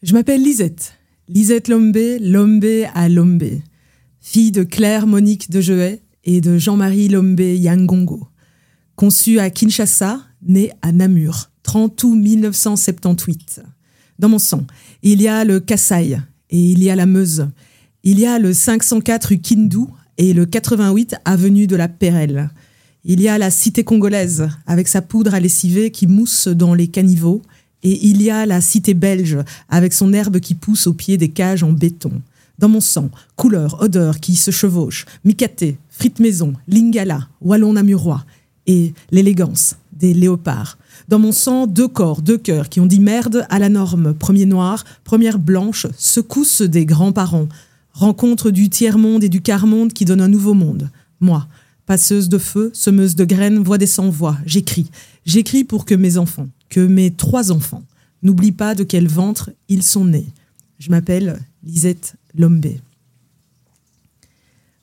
Je m'appelle Lisette. Lisette Lombé, Lombé à Lombé. Fille de Claire Monique de Jehet et de Jean-Marie Lombé Yangongo. Conçue à Kinshasa, née à Namur, 30 août 1978. Dans mon sang, il y a le Kassai et il y a la Meuse. Il y a le 504 rue Kindou et le 88 avenue de la Pérelle. Il y a la cité congolaise avec sa poudre à lessiver qui mousse dans les caniveaux et il y a la cité belge, avec son herbe qui pousse au pied des cages en béton. Dans mon sang, couleur, odeur qui se chevauchent, micaté, frites maison, lingala, wallon namurois, et l'élégance des léopards. Dans mon sang, deux corps, deux cœurs qui ont dit merde à la norme. Premier noir, première blanche, secousse des grands-parents. Rencontre du tiers-monde et du quart-monde qui donne un nouveau monde. Moi, passeuse de feu, semeuse de graines, voix des sans-voix, j'écris. J'écris pour que mes enfants, que mes trois enfants n'oublient pas de quel ventre ils sont nés. Je m'appelle Lisette Lombé.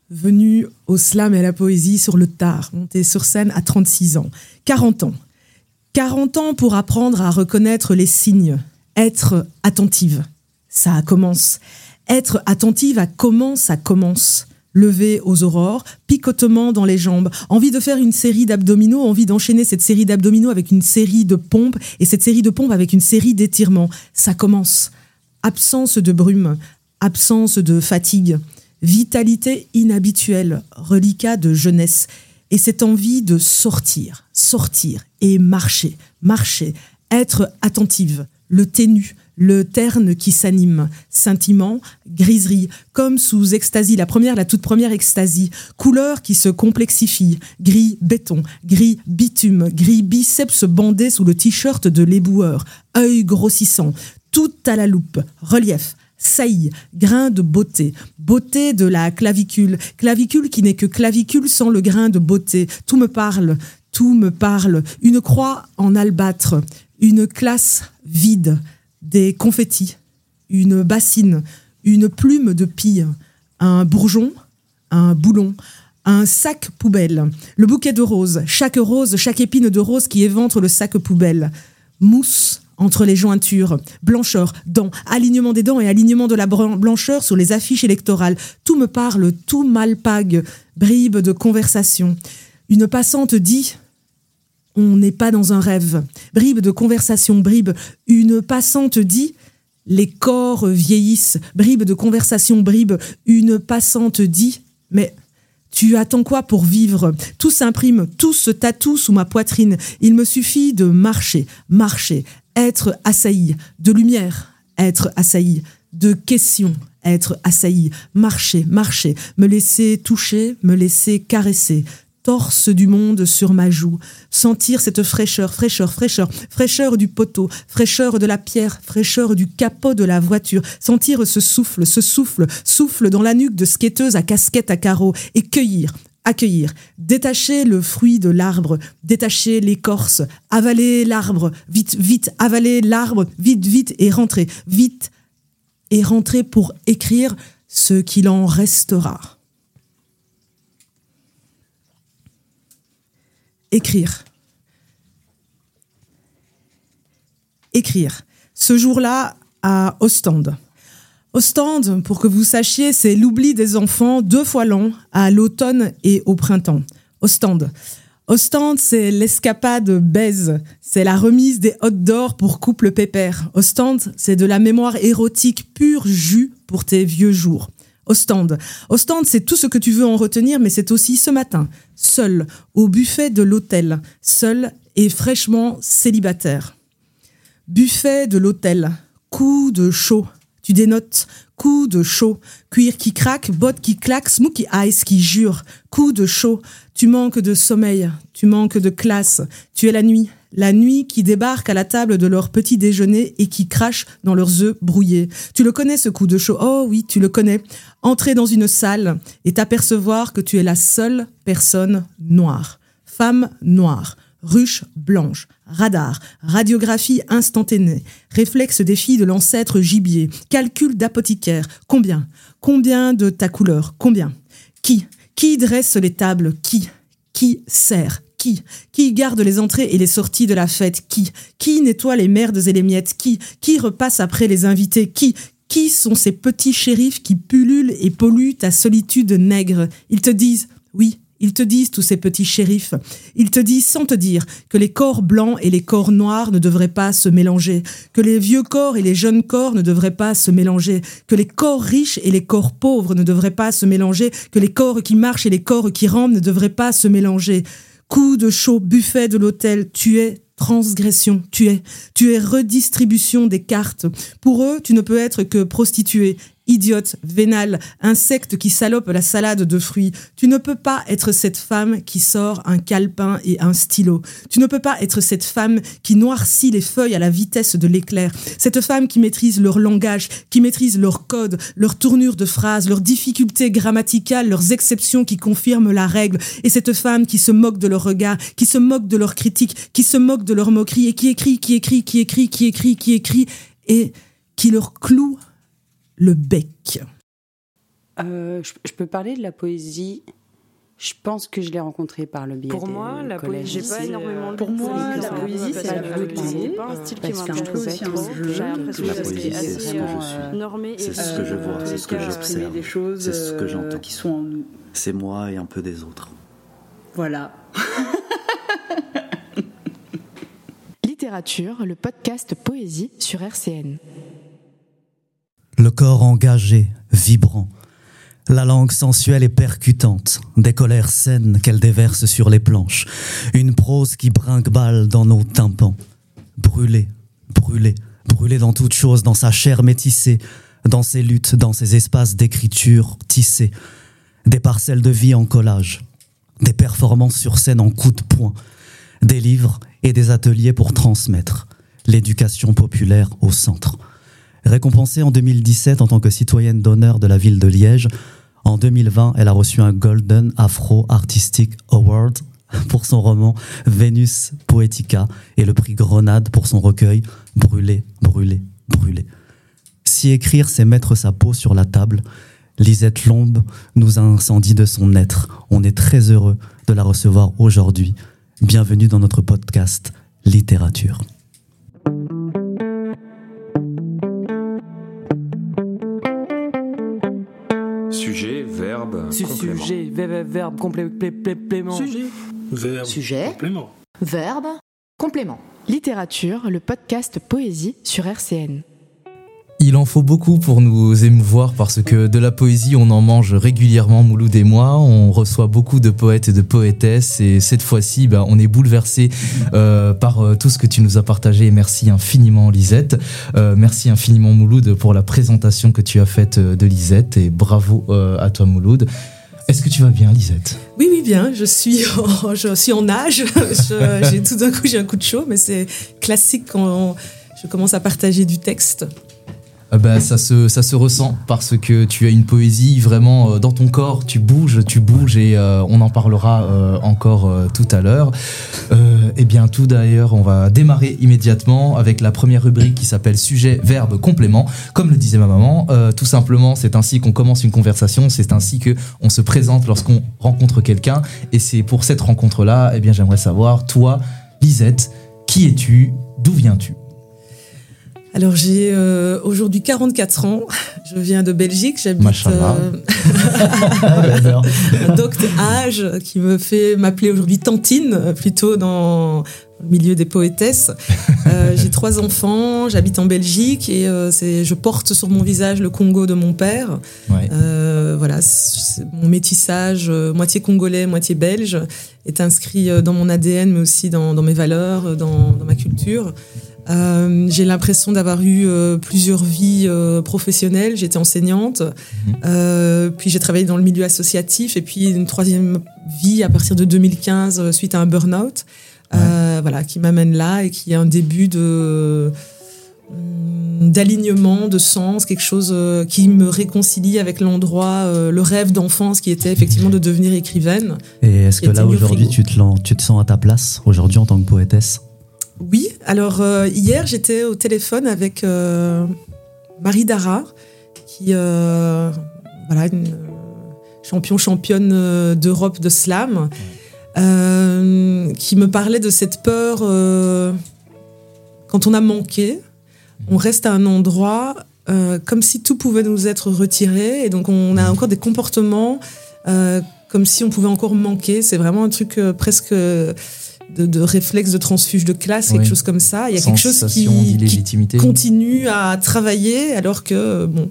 Venue au slam et à la poésie sur le tard, montée sur scène à 36 ans. 40 ans. 40 ans pour apprendre à reconnaître les signes. Être attentive. Ça commence. Être attentive à comment ça commence levé aux aurores, picotement dans les jambes, envie de faire une série d'abdominaux, envie d'enchaîner cette série d'abdominaux avec une série de pompes et cette série de pompes avec une série d'étirements. Ça commence. Absence de brume, absence de fatigue, vitalité inhabituelle, reliquat de jeunesse et cette envie de sortir, sortir et marcher, marcher, être attentive, le ténu, le terne qui s'anime, scintillement, griserie, comme sous extasie, la première, la toute première extasie, couleur qui se complexifie, gris béton, gris bitume, gris biceps bandé sous le t-shirt de l'éboueur, œil grossissant, tout à la loupe, relief, saillie, grain de beauté, beauté de la clavicule, clavicule qui n'est que clavicule sans le grain de beauté, tout me parle, tout me parle, une croix en albâtre, une classe vide, des confettis, une bassine, une plume de pille, un bourgeon, un boulon, un sac poubelle, le bouquet de roses, chaque rose, chaque épine de rose qui éventre le sac poubelle, mousse entre les jointures, blancheur, dents, alignement des dents et alignement de la blancheur sur les affiches électorales. Tout me parle, tout m'alpague, bribe de conversation. Une passante dit on n'est pas dans un rêve. Bribe de conversation, bribe. Une passante dit les corps vieillissent. Bribe de conversation, bribe. Une passante dit mais tu attends quoi pour vivre? Tout s'imprime, tout se tatoue sous ma poitrine. Il me suffit de marcher, marcher, être assailli, de lumière, être assailli, de questions, être assailli, marcher, marcher, me laisser toucher, me laisser caresser, torse du monde sur ma joue, sentir cette fraîcheur, fraîcheur, fraîcheur, fraîcheur du poteau, fraîcheur de la pierre, fraîcheur du capot de la voiture, sentir ce souffle, ce souffle, souffle dans la nuque de skateuse à casquette à carreaux, et cueillir, accueillir, détacher le fruit de l'arbre, détacher l'écorce, avaler l'arbre, vite, vite, avaler l'arbre, vite, vite, et rentrer, vite, et rentrer pour écrire ce qu'il en restera. Écrire. Écrire. Ce jour-là, à Ostende. Ostende, pour que vous sachiez, c'est l'oubli des enfants deux fois long, à l'automne et au printemps. Ostende. Ostende, c'est l'escapade baise, c'est la remise des hôtes d'or pour couple pépère. Ostende, c'est de la mémoire érotique pure jus pour tes vieux jours. Ostende. Ostende, c'est tout ce que tu veux en retenir, mais c'est aussi ce matin, seul, au buffet de l'hôtel, seul et fraîchement célibataire. Buffet de l'hôtel, coup de chaud. Tu dénotes, coup de chaud, cuir qui craque, bottes qui claquent, smokey eyes qui jure, coup de chaud. Tu manques de sommeil, tu manques de classe, tu es la nuit, la nuit qui débarque à la table de leur petit déjeuner et qui crache dans leurs œufs brouillés. Tu le connais ce coup de chaud Oh oui, tu le connais. Entrer dans une salle et t'apercevoir que tu es la seule personne noire. Femme noire. Ruche blanche, radar, radiographie instantanée, réflexe des filles de l'ancêtre gibier, calcul d'apothicaire. Combien? Combien de ta couleur? Combien? Qui? Qui dresse les tables? Qui? Qui sert? Qui? Qui garde les entrées et les sorties de la fête? Qui? Qui nettoie les merdes et les miettes? Qui? Qui repasse après les invités? Qui? Qui sont ces petits shérifs qui pullulent et polluent ta solitude nègre? Ils te disent oui, ils te disent, tous ces petits shérifs, ils te disent sans te dire que les corps blancs et les corps noirs ne devraient pas se mélanger, que les vieux corps et les jeunes corps ne devraient pas se mélanger, que les corps riches et les corps pauvres ne devraient pas se mélanger, que les corps qui marchent et les corps qui rampent ne devraient pas se mélanger. Coup de chaud, buffet de l'hôtel, tu es transgression, tu es, tu es redistribution des cartes. Pour eux, tu ne peux être que prostituée, idiote, vénale, insecte qui salope la salade de fruits. Tu ne peux pas être cette femme qui sort un calepin et un stylo. Tu ne peux pas être cette femme qui noircit les feuilles à la vitesse de l'éclair. Cette femme qui maîtrise leur langage, qui maîtrise leur code, leur tournure de phrases, leurs difficultés grammaticales, leurs exceptions qui confirment la règle. Et cette femme qui se moque de leur regard, qui se moque de leurs critiques, qui se moque de leur moquerie et qui écrit, qui écrit, qui écrit, qui écrit, qui écrit et qui leur cloue le bec euh, je, peux parler de la poésie. Je pense que je l'ai rencontrée par le biais Pour moi, la poésie, j'ai pas énormément de Pour moi, la poésie, c'est la poésie. pas un style qui m'intéresse. J'ai l'impression que c'est assez euh, normé. C'est ce que je vois, c'est ce que j'observe, c'est ce que j'entends. qui sont en nous. C'est moi et un peu des autres. Voilà. Littérature, le podcast Poésie sur RCN le corps engagé, vibrant, la langue sensuelle et percutante, des colères saines qu'elle déverse sur les planches, une prose qui brinque-balle dans nos tympans, brûlée, brûlée, brûlée dans toute chose, dans sa chair métissée, dans ses luttes, dans ses espaces d'écriture tissés, des parcelles de vie en collage, des performances sur scène en coups de poing, des livres et des ateliers pour transmettre l'éducation populaire au centre. Récompensée en 2017 en tant que citoyenne d'honneur de la ville de Liège, en 2020, elle a reçu un Golden Afro Artistic Award pour son roman Vénus Poetica et le prix Grenade pour son recueil Brûler, brûler, brûler. Si écrire, c'est mettre sa peau sur la table, Lisette Lombe nous a incendie de son être. On est très heureux de la recevoir aujourd'hui. Bienvenue dans notre podcast Littérature. Sujet, verbe, complément. Sujet, verbe, Sujet, complément. Verbe, complément. Littérature, le podcast Poésie sur RCN. Il en faut beaucoup pour nous émouvoir parce que de la poésie, on en mange régulièrement, Mouloud et moi. On reçoit beaucoup de poètes et de poétesses et cette fois-ci, bah, on est bouleversé euh, par euh, tout ce que tu nous as partagé. Merci infiniment, Lisette. Euh, merci infiniment, Mouloud, pour la présentation que tu as faite de Lisette et bravo à toi, Mouloud. Est-ce que tu vas bien, Lisette? Oui, oui, bien. Je suis en, je suis en nage. j'ai tout d'un coup, j'ai un coup de chaud, mais c'est classique quand je commence à partager du texte. Ah bah, ça, se, ça se ressent parce que tu as une poésie vraiment euh, dans ton corps, tu bouges, tu bouges et euh, on en parlera euh, encore tout à l'heure. et bien tout d'ailleurs, on va démarrer immédiatement avec la première rubrique qui s'appelle sujet, verbe, complément. Comme le disait ma maman, tout simplement c'est ainsi qu'on commence une conversation, c'est ainsi que on se présente lorsqu'on rencontre quelqu'un. Et c'est pour cette rencontre-là, eh bien j'aimerais savoir, toi, Lisette, qui es-tu, d'où viens-tu? Alors j'ai euh, aujourd'hui 44 ans, je viens de Belgique, j'habite euh, un docte âge qui me fait m'appeler aujourd'hui Tantine, plutôt dans le milieu des poétesses. Euh, j'ai trois enfants, j'habite en Belgique et euh, c'est, je porte sur mon visage le Congo de mon père. Euh, voilà, mon métissage, moitié congolais, moitié belge, est inscrit dans mon ADN, mais aussi dans, dans mes valeurs, dans, dans ma culture. Euh, j'ai l'impression d'avoir eu euh, plusieurs vies euh, professionnelles. J'étais enseignante, mhm. puis j'ai travaillé dans le milieu associatif, et puis une troisième vie à partir de 2015 suite à un burn-out, voilà, qui m'amène là et qui est un début de d'alignement, de sens, quelque chose qui me réconcilie avec l'endroit, le rêve d'enfance qui était effectivement de devenir écrivaine. Et est-ce que là aujourd'hui tu te, tu te sens à ta place aujourd'hui en tant que poétesse? Oui, alors euh, hier j'étais au téléphone avec euh, Marie Dara, qui euh, voilà une champion championne d'Europe de slam. qui me parlait de cette peur quand on a manqué, on reste à un endroit comme si tout pouvait nous être retiré et donc on a encore des comportements comme si on pouvait encore manquer. C'est vraiment un truc presque de, réflexe de transfuge de classe, quelque chose comme ça. Il y a quelque chose qui, continue à travailler alors que, bon.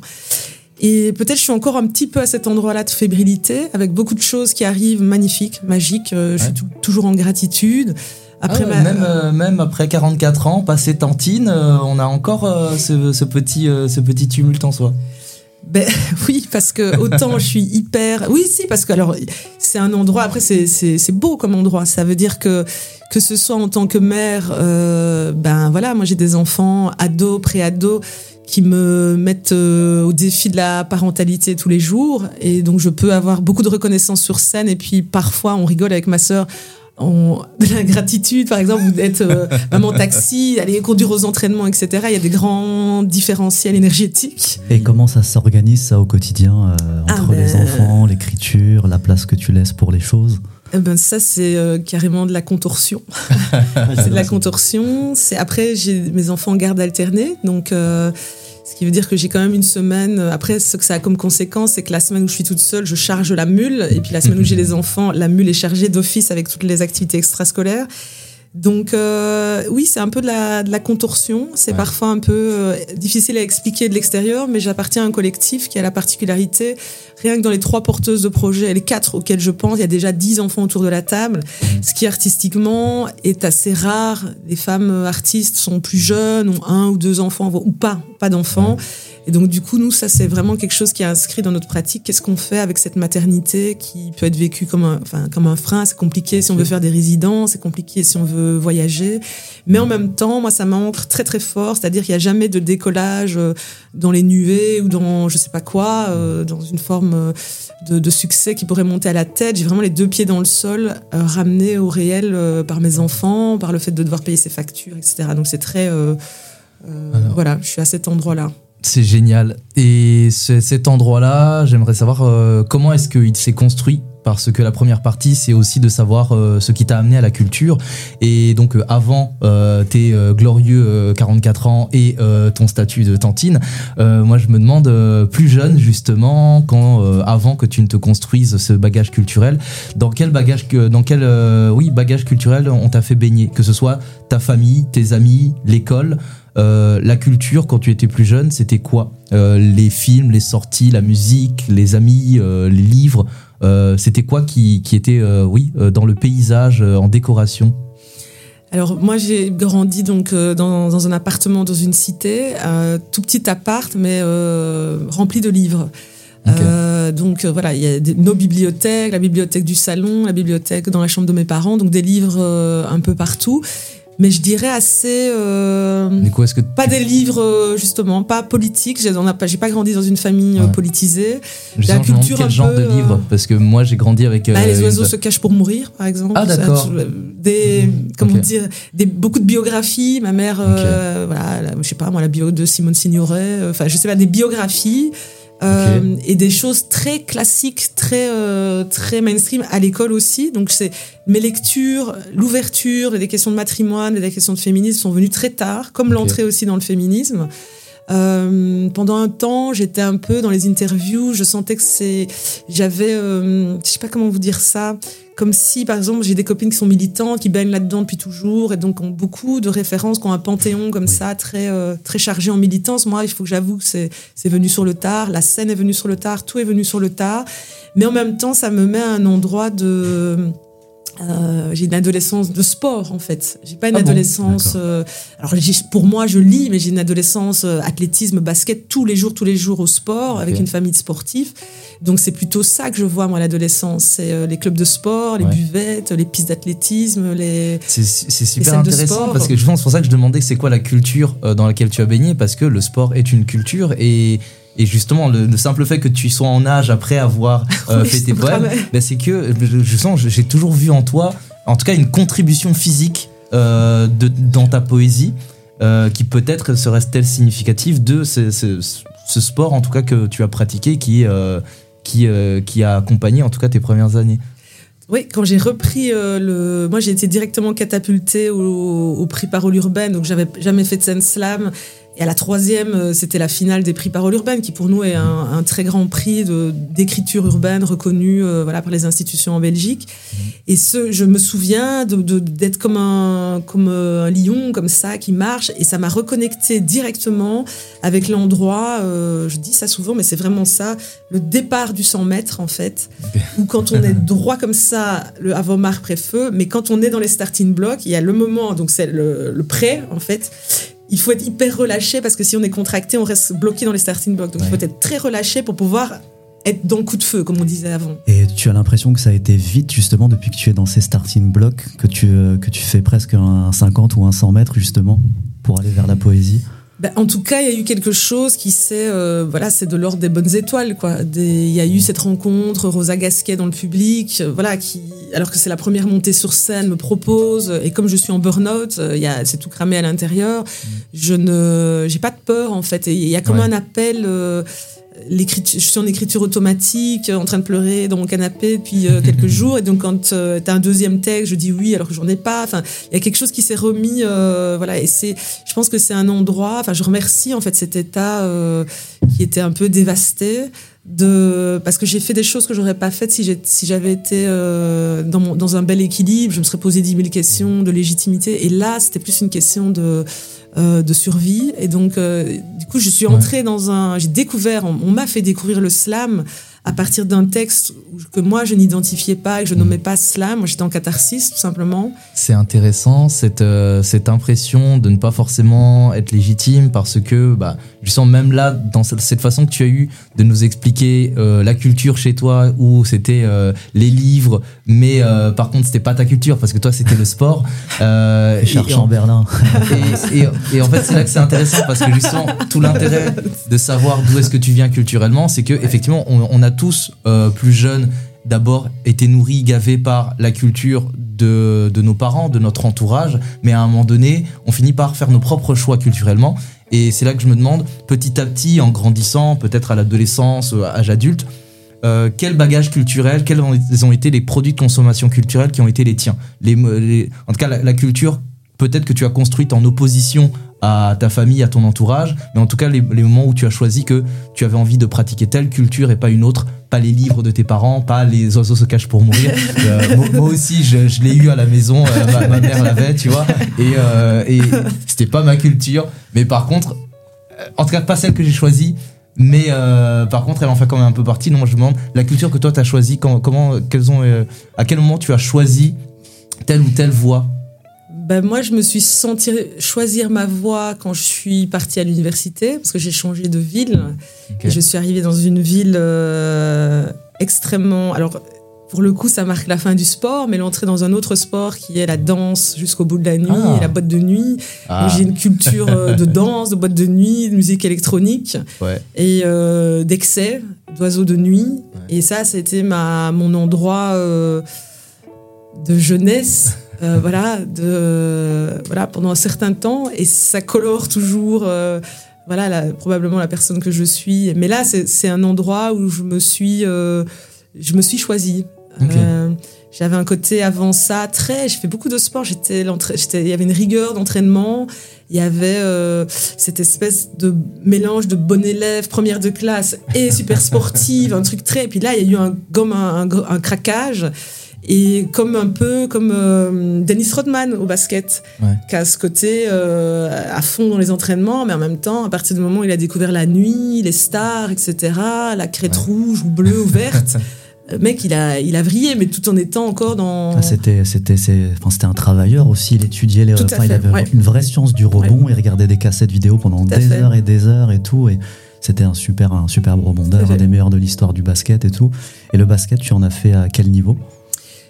Et peut-être je suis encore un petit peu à cet endroit-là de fébrilité, avec beaucoup de choses qui arrivent magnifiques, magiques. Euh, je suis toujours en gratitude. Après ah même, euh, même après 44 ans, passé Tantine, euh, on a encore ce, petit, ce petit tumulte en soi. Ben oui, parce que autant je suis hyper. Oui, si, parce que alors c'est un endroit. Après, c'est beau comme endroit. Ça veut dire que que ce soit en tant que mère, euh, ben voilà, moi j'ai des enfants, ados, pré-ados, qui me mettent euh, au défi de la parentalité tous les jours, et donc je peux avoir beaucoup de reconnaissance sur scène. Et puis parfois, on rigole avec ma sœur de la gratitude, par exemple, vous d'être euh, maman taxi, aller conduire aux entraînements, etc. Il y a des grands différentiels énergétiques. Et comment ça s'organise ça au quotidien euh, ah entre les ben, enfants, l'écriture, la place que tu laisses pour les choses? Eh ben ça c'est euh, carrément de la contorsion. c'est de la contorsion. C'est après j'ai mes enfants en garde alternée, donc ce qui veut dire que j'ai quand même une semaine. Euh, après, ce que ça a comme conséquence, c'est que la semaine où je suis toute seule, je charge la mule. Et puis la semaine où j'ai les enfants, la mule est chargée d'office avec toutes les activités extrascolaires. Donc euh, oui, c'est un peu de la, de la contorsion. C'est parfois un peu euh, difficile à expliquer de l'extérieur, mais j'appartiens à un collectif qui a la particularité, rien que dans les trois porteuses de projet, les quatre auxquelles je pense, il y a déjà dix enfants autour de la table, ce qui artistiquement est assez rare. Les femmes artistes sont plus jeunes, ont un ou deux enfants, ou pas, pas d'enfants. Et donc, du coup, nous, ça, c'est vraiment quelque chose qui est inscrit dans notre pratique. Qu'est-ce qu'on fait avec cette maternité qui peut être vécue comme un, enfin, comme un frein? C'est compliqué si on veut faire des résidences, c'est compliqué si on veut voyager. Mais en même temps, moi, ça m'ancre très, très fort. C'est-à-dire qu'il n'y a jamais de décollage euh, dans les nuées ou dans je sais pas quoi, euh, dans une forme euh, de, de, succès qui pourrait monter à la tête. J'ai vraiment les deux pieds dans le sol, ramenés au réel par mes enfants, par le fait de devoir payer ses factures, etc. Donc, c'est très. voilà, je suis à cet endroit-là. C'est génial. Et cet endroit-là, j'aimerais savoir euh, comment est-ce qu'il s'est construit? Parce que la première partie, c'est aussi de savoir euh, ce qui t'a amené à la culture. Et donc, euh, avant tes glorieux 44 ans et ton statut de tantine, moi, je me demande, plus jeune, justement, quand, avant que tu ne te construises ce bagage culturel, dans quel bagage, dans quel, oui, bagage culturel on t'a fait baigner? Que ce soit ta famille, tes amis, l'école euh, la culture, quand tu étais plus jeune, c'était quoi? Euh, Les films, les sorties, la musique, les amis, euh, les livres C'était quoi qui, était, oui, dans le paysage, en décoration? Alors moi j'ai grandi donc dans, un appartement dans une cité, tout petit appart mais rempli de livres. donc voilà, il y a nos bibliothèques, la bibliothèque du salon, la bibliothèque dans la chambre de mes parents, donc des livres un peu partout mais je dirais assez. Euh, que pas des livres euh, justement, pas politiques. J'ai pas, grandi dans une famille euh, politisée. la culture quel genre de livres Parce que moi j'ai grandi avec. Bah, les oiseaux se cachent pour mourir, par exemple. Ah d'accord. Des comment dire, des beaucoup de biographies. Ma mère, voilà, je sais pas moi la bio de Simone Signoret. Enfin je sais pas des biographies. Euh, et des choses très classiques, très euh, très mainstream à l'école aussi. Donc c'est mes lectures, l'ouverture, des questions de matrimoine, des questions de féminisme sont venues très tard, comme l'entrée aussi dans le féminisme. Euh, pendant un temps, j'étais un peu dans les interviews, je sentais que c'est, j'avais, euh, je sais pas comment vous dire ça, comme si, par exemple, j'ai des copines qui sont militantes, qui baignent là-dedans depuis toujours, et donc ont beaucoup de références, qui ont un panthéon comme ça, très, euh, très chargé en militance. Moi, il faut que j'avoue que c'est, c'est venu sur le tard, la scène est venue sur le tard, tout est venu sur le tard, mais en même temps, ça me met à un endroit de euh, j'ai une adolescence de sport en fait. J'ai pas une ah adolescence. euh, alors pour moi, je lis, mais j'ai une adolescence euh, athlétisme, basket tous les jours, tous les jours au sport avec une famille de sportifs. Donc c'est plutôt ça que je vois moi l'adolescence. C'est les clubs de sport, les buvettes, les pistes d'athlétisme, les. C'est super intéressant parce que je pense c'est pour ça que je demandais c'est quoi la culture dans laquelle tu as baigné? Parce que le sport est une culture et et justement, le, simple fait que tu sois en âge après avoir euh, fait tes poèmes, ben, c'est que je, sens, j'ai toujours vu en toi, en tout cas, une contribution physique euh, de, dans ta poésie, euh, qui peut-être serait-elle significative de ce, ce, sport, en tout cas, que tu as pratiqué, qui, qui, qui a accompagné, en tout cas, tes premières années. oui, quand j'ai repris le. Moi, j'ai été directement catapultée au, au prix Parole Urbaine, donc j'avais jamais fait de scène slam. Et à la troisième, euh, c'était la finale des prix Parole Urbaine, qui pour nous est un, très grand prix d'écriture urbaine reconnu euh, voilà, par les institutions en Belgique. Mmh. Et ce, je me souviens d'être comme, un, comme euh, un lion, comme ça, qui marche. Et ça m'a reconnecté directement avec l'endroit, je dis ça souvent, mais c'est vraiment ça, le départ du 100 mètres, en fait. Ou quand on est droit comme ça, le avant marque pré-feu, mais quand on est dans les starting blocks, il y a le moment, donc c'est le, le prêt, en fait il faut être hyper relâché parce que si on est contracté, on reste bloqué dans les starting blocks. Donc il faut être très relâché pour pouvoir être dans le coup de feu, comme on disait avant. Et tu as l'impression que ça a été vite, justement, depuis que tu es dans ces starting blocks, que tu, euh, que tu fais presque un 50 ou un 100 mètres, justement, pour aller vers la poésie? Ben, en tout cas, il y a eu quelque chose qui c'est euh, voilà, c'est de l'ordre des bonnes étoiles quoi. Il y a eu cette rencontre, Rosa Gasquet dans le public, euh, voilà, qui alors que c'est la première montée sur scène me propose et comme je suis en burn-out, euh, il c'est tout cramé à l'intérieur. Mm. Je ne, j'ai pas de peur en fait. il y a comme un appel je suis en écriture automatique, en train de pleurer dans mon canapé depuis euh, quelques jours. Et donc, quand euh, tu as un deuxième texte, je dis oui alors que j'en ai pas. Enfin, il y a quelque chose qui s'est remis. Euh, voilà, et c'est, je pense que c'est un endroit. Enfin, je remercie en fait cet état qui était un peu dévasté. De, parce que j'ai fait des choses que j'aurais pas faites si, si j'avais été dans, mon, dans un bel équilibre. Je me serais posé dix mille questions de légitimité. Et là, c'était plus une question de euh, de survie. Et donc, euh, du coup, je suis entrée dans un. J'ai découvert, on m'a fait découvrir le slam à partir d'un texte que moi je n'identifiais pas et que je nommais pas slam. Moi j'étais en catharsis tout simplement. C'est intéressant cette, euh, cette impression de ne pas forcément être légitime parce que bah, je sens même là dans cette façon que tu as eu de nous expliquer euh, la culture chez toi où c'était euh, les livres mais par contre c'était pas ta culture parce que toi c'était le sport. Euh, et, en Berlin. Et, et, en fait c'est là que c'est intéressant parce que justement tout l'intérêt de savoir d'où est-ce que tu viens culturellement c'est que effectivement on, on a tous, euh, plus jeunes, d'abord été nourris, gavés par la culture de, nos parents, de notre entourage, mais à un moment donné, on finit par faire nos propres choix culturellement. Et c'est là que je me demande, petit à petit, en grandissant, peut-être à l'adolescence, à âge adulte, euh, quel bagage culturel, quels ont été les produits de consommation culturelle qui ont été les tiens? Les, En tout cas, la culture peut-être que tu as construite en opposition à ta famille, à ton entourage, mais en tout cas les, moments où tu as choisi que tu avais envie de pratiquer telle culture et pas une autre, pas les livres de tes parents, pas les oiseaux se cachent pour mourir. Euh, moi, aussi, je, l'ai eu à la maison, euh, ma, mère l'avait, tu vois, et, euh, et c'était pas ma culture, mais par contre, en tout cas pas celle que j'ai choisie, mais par contre, elle en fait quand même un peu partie. Donc moi, je me demande la culture que toi tu as choisie, comment, comment, quels ont, à quel moment tu as choisi telle ou telle voie? Ben moi, je me suis senti choisir ma voie quand je suis partie à l'université, parce que j'ai changé de ville. Et je suis arrivée dans une ville euh, extrêmement. Alors, pour le coup, ça marque la fin du sport, mais l'entrée dans un autre sport qui est la danse jusqu'au bout de la nuit ah. et la boîte de nuit. Ah. J'ai une culture euh, de danse, de boîte de nuit, de musique électronique et euh, d'excès, d'oiseaux de nuit. Et ça, c'était ma, mon endroit de jeunesse euh, voilà, de, voilà, pendant un certain temps, et ça colore toujours, euh, voilà, probablement la personne que je suis. Mais là, c'est un endroit où je me suis, euh, je me suis choisie. J'avais un côté avant ça très. J'ai fait beaucoup de sport. J'étais, il y avait une rigueur d'entraînement. Il y avait cette espèce de mélange de bon élève, première de classe et super sportive, un truc très. Et puis là, il y a eu un, comme un, un craquage. Et comme un peu comme euh, Dennis Rodman au basket, qui a ce côté euh, à fond dans les entraînements, mais en même temps, à partir du moment où il a découvert la nuit, les stars, etc., la crête rouge ou bleue ou verte, le mec, il a, il a vrillé, mais tout en étant encore dans. Ah, c'était, c'était, enfin, c'était un travailleur aussi. Il étudiait les. Enfin, il avait une vraie science du rebond. Il regardait des cassettes vidéo pendant des heures et des heures et tout. Et c'était un super, un superbe rebondeur, un des meilleurs de l'histoire du basket et tout. Et le basket, tu en as fait à quel niveau?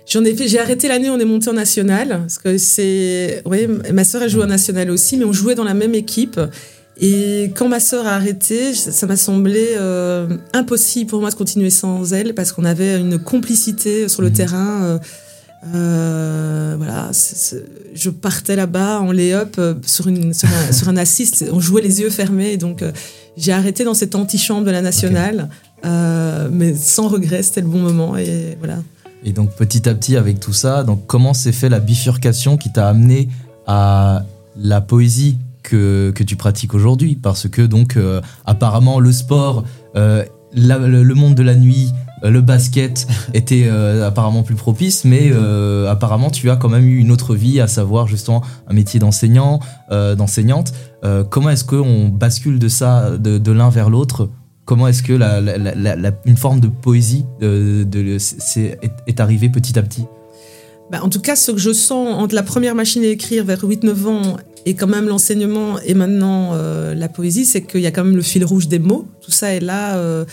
J'en ai fait, j'ai arrêté l'année, on est monté en national. Parce que c'est, oui, ma sœur, elle joue en national aussi, mais on jouait dans la même équipe. Et quand ma sœur a arrêté, ça m'a semblé euh, impossible pour moi de continuer sans elle parce qu'on avait une complicité sur le mmh. terrain. Euh, euh, voilà, je partais là-bas en lay-up sur, une, sur, un, assist. On jouait les yeux fermés. Donc, j'ai arrêté dans cette antichambre de la nationale, mais sans regret. C'était le bon moment. Et voilà. Et donc petit à petit avec tout ça, donc comment s'est fait la bifurcation qui t'a amené à la poésie que, que tu pratiques aujourd'hui? Parce que donc euh, apparemment le sport, euh, le, monde de la nuit, euh, le basket était apparemment plus propice, mais apparemment tu as quand même eu une autre vie, à savoir justement un métier d'enseignant, d'enseignante. comment est-ce qu'on bascule de ça, de, de l'un vers l'autre Comment est-ce que une forme de poésie est, est, arrivée petit à petit? Bah, En tout cas, ce que je sens entre la première machine à écrire vers 8-9 ans et quand même l'enseignement et maintenant euh, la poésie, c'est qu'il y a quand même le fil rouge des mots. Tout ça est là euh,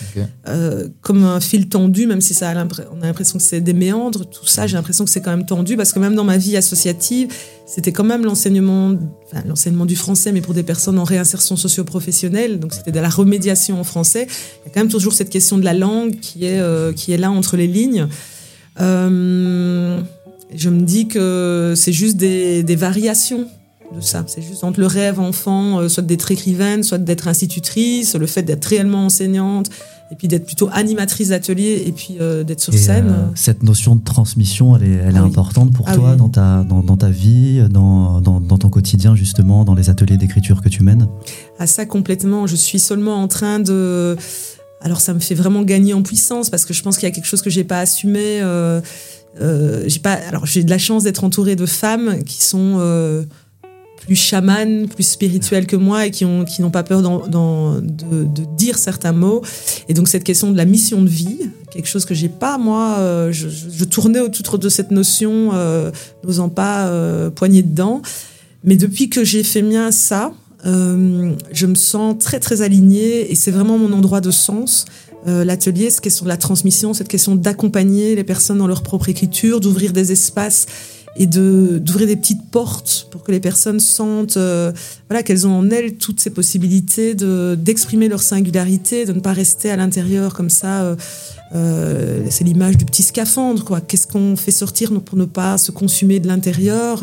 euh, comme un fil tendu, même si ça a on a l'impression que c'est des méandres. Tout ça, j'ai l'impression que c'est quand même tendu parce que même dans ma vie associative, c'était quand même l'enseignement, enfin, l'enseignement du français, mais pour des personnes en réinsertion socio-professionnelle. Donc c'était de la remédiation en français. Il y a quand même toujours cette question de la langue qui est, qui est là entre les lignes. Je me dis que c'est juste des, des variations de ça. C'est juste entre le rêve enfant, euh, soit d'être écrivaine, soit d'être institutrice, le fait d'être réellement enseignante, et puis d'être plutôt animatrice d'atelier, et puis euh, d'être sur scène. Euh, cette notion de transmission, elle est, elle est ah importante pour ah toi dans, ta, dans, dans, ta vie, dans, dans, dans, ton quotidien, justement, dans les ateliers d'écriture que tu mènes? À ça, complètement. Je suis seulement en train de. Alors, ça me fait vraiment gagner en puissance, parce que je pense qu'il y a quelque chose que j'ai pas assumé. J'ai pas. Alors, j'ai de la chance d'être entourée de femmes qui sont plus chamanes, plus spirituels que moi et qui n'ont qui pas peur de, dire certains mots. Et donc cette question de la mission de vie, quelque chose que j'ai pas, moi, euh, je, tournais autour de cette notion, euh, n'osant pas euh, poigner dedans. Mais depuis que j'ai fait mien ça, je me sens très très alignée et c'est vraiment mon endroit de sens. L'atelier, cette question de la transmission, cette question d'accompagner les personnes dans leur propre écriture, d'ouvrir des espaces et de d'ouvrir des petites portes pour que les personnes sentent euh, voilà qu'elles ont en elles toutes ces possibilités de d'exprimer leur singularité de ne pas rester à l'intérieur comme ça euh, euh, c'est l'image du petit scaphandre quoi. Qu'est-ce qu'on fait sortir pour ne pas se consumer de l'intérieur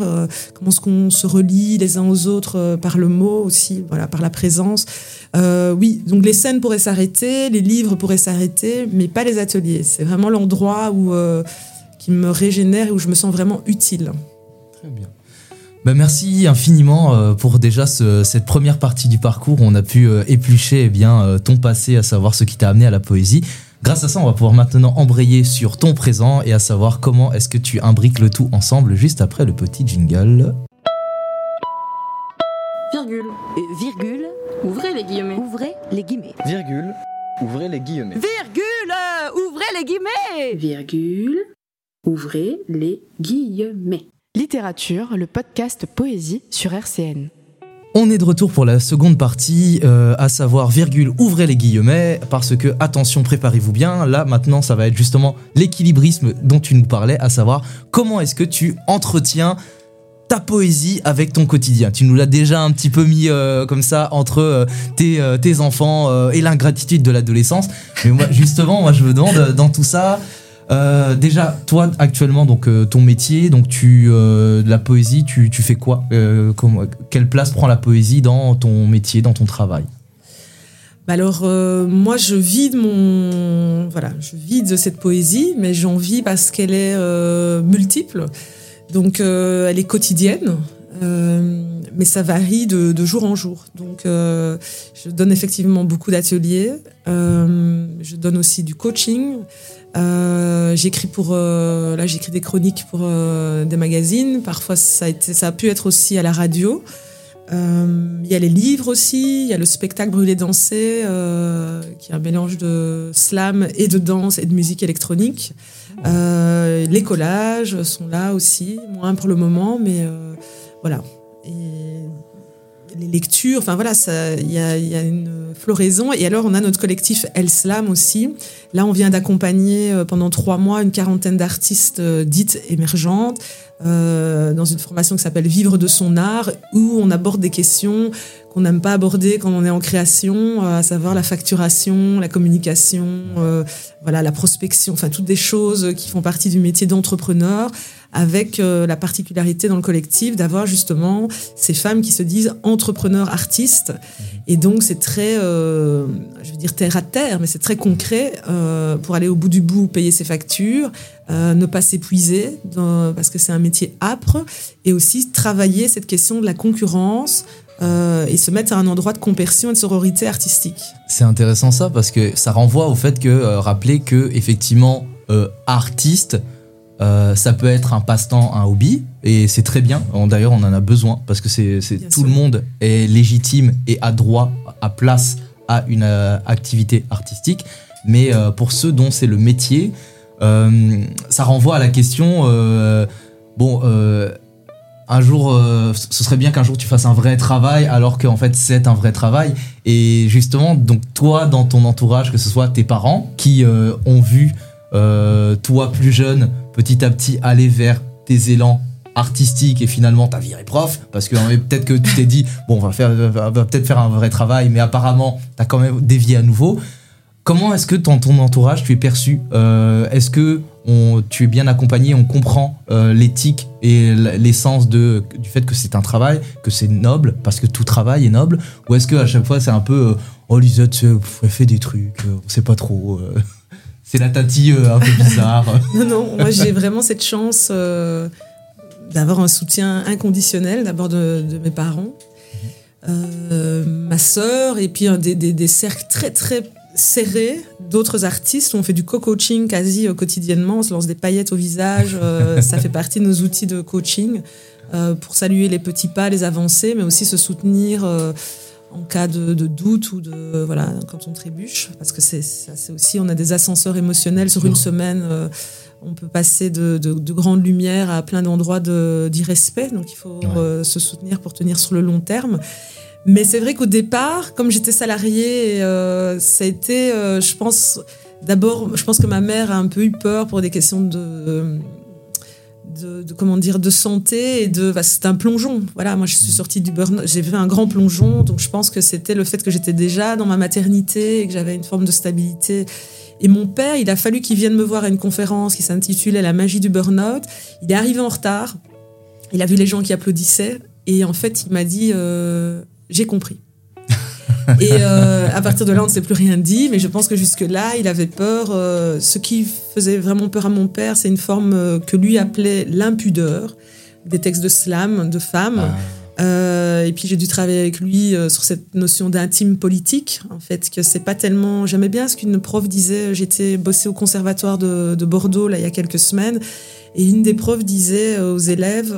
comment est-ce qu'on se relie les uns aux autres par le mot aussi voilà par la présence. Oui donc les scènes pourraient s'arrêter les livres pourraient s'arrêter mais pas les ateliers. C'est vraiment l'endroit où qui me régénère et où je me sens vraiment utile. Très bien. Ben merci infiniment euh, pour déjà cette première partie du parcours où on a pu euh, éplucher eh bien, euh, ton passé, à savoir ce qui t'a amené à la poésie. Grâce à ça, on va pouvoir maintenant embrayer sur ton présent et à savoir comment est-ce que tu imbriques le tout ensemble juste après le petit jingle. Virgule. virgule. Ouvrez les guillemets. Ouvrez les guillemets. Virgule. Ouvrez les guillemets. Virgule. Ouvrez les guillemets. Virgule. Ouvrez les guillemets. Littérature, le podcast Poésie sur RCN. On est de retour pour la seconde partie, euh, à savoir virgule, ouvrez les guillemets, parce que attention, préparez-vous bien. Là, maintenant, ça va être justement l'équilibrisme dont tu nous parlais, à savoir comment est-ce que tu entretiens ta poésie avec ton quotidien? Tu nous l'as déjà un petit peu mis euh, comme ça entre euh, tes, tes, enfants et l'ingratitude de l'adolescence. Mais moi, justement, moi, je me demande dans tout ça, euh, déjà, toi actuellement, donc euh, ton métier, donc tu euh, la poésie, tu, tu fais quoi Quelle place prend la poésie dans ton métier, dans ton travail? Bah alors moi je vis de mon voilà je vis cette poésie mais j'en vis parce qu'elle est multiple. Donc elle est quotidienne mais ça varie de, de, jour en jour. Donc je donne effectivement beaucoup d'ateliers je donne aussi du coaching euh, j'écris pour euh, là j'écris des chroniques pour euh, des magazines. Parfois ça a pu être aussi à la radio. Il y a les livres aussi. Il y a le spectacle Brûler danser qui est un mélange de slam et de danse et de musique électronique. les collages sont là aussi, moins pour le moment, mais voilà. Les lectures, enfin voilà, il y a, y a, une floraison. Et alors, on a notre collectif El Slam aussi. Là, on vient d'accompagner euh, pendant trois mois une quarantaine d'artistes euh, dites émergentes euh, dans une formation qui s'appelle Vivre de son art, où on aborde des questions qu'on n'aime pas aborder quand on est en création, à savoir la facturation, la communication, voilà, la prospection, enfin toutes des choses qui font partie du métier d'entrepreneur avec euh, la particularité dans le collectif d'avoir justement ces femmes qui se disent entrepreneurs artistes. Et donc c'est très, euh, je veux dire terre à terre, mais c'est très concret pour aller au bout du bout, payer ses factures, ne pas s'épuiser parce que c'est un métier âpre, et aussi travailler cette question de la concurrence. et se mettre à un endroit de compersion et de sororité artistique. C'est intéressant ça parce que ça renvoie au fait que rappeler que effectivement artiste euh, ça peut être un passe-temps, un hobby, et c'est très bien. D'ailleurs, on en a besoin parce que c'est tout le monde est légitime et a droit, à place à une euh, activité artistique. Mais euh, pour ceux dont c'est le métier, ça renvoie à la question bon, un jour, ce serait bien qu'un jour tu fasses un vrai travail, alors qu'en fait c'est un vrai travail. Et justement, donc toi, dans ton entourage, que ce soit tes parents qui ont vu toi plus jeune petit à petit aller vers tes élans artistiques et finalement t'as viré prof parce que peut-être que tu t'es dit bon on va faire peut-être faire un vrai travail mais apparemment t'as quand même dévié à nouveau. Comment est-ce que dans ton entourage tu es perçu euh, est-ce que tu es bien accompagné on comprend euh, l'éthique et l'essence du fait que c'est un travail que c'est noble parce que tout travail est noble ou est-ce que à chaque fois c'est un peu euh, oh Lisette fait des trucs on sait pas trop c'est la tati euh, un peu bizarre. non, non, moi j'ai vraiment cette chance euh, d'avoir un soutien inconditionnel, d'abord de, mes parents, euh, ma sœur, et puis des, des, cercles très très serrés d'autres artistes. On fait du co-coaching quasi quotidiennement, on se lance des paillettes au visage, ça fait partie de nos outils de coaching pour saluer les petits pas, les avancées, mais aussi se soutenir en cas de, doute ou de voilà quand on trébuche parce que c'est c'est aussi on a des ascenseurs émotionnels sur une semaine euh, on peut passer de, de, grandes lumières à plein d'endroits d'irrespect donc il faut euh, se soutenir pour tenir sur le long terme. Mais c'est vrai qu'au départ comme j'étais salariée euh, ça a été je pense d'abord je pense que ma mère a un peu eu peur pour des questions de de, comment dire de santé et de bah, c'est un plongeon. Voilà moi je suis sortie du burn j'ai fait un grand plongeon donc je pense que c'était le fait que j'étais déjà dans ma maternité et que j'avais une forme de stabilité. Et mon père il a fallu qu'il vienne me voir à une conférence qui s'intitulait la magie du burn-out. Il est arrivé en retard. Il a vu les gens qui applaudissaient. Et en fait il m'a dit euh, j'ai compris et euh, à partir de là, on ne s'est plus rien dit, mais je pense que jusque-là, il avait peur. Euh, ce qui faisait vraiment peur à mon père, c'est une forme euh, que lui appelait l'impudeur, des textes de slam, de femmes. Ah. et puis j'ai dû travailler avec lui sur cette notion d'intime politique, en fait, que c'est pas tellement. J'aimais bien ce qu'une prof disait. J'étais bossée au conservatoire de, de, Bordeaux là il y a quelques semaines, et une des profs disait aux élèves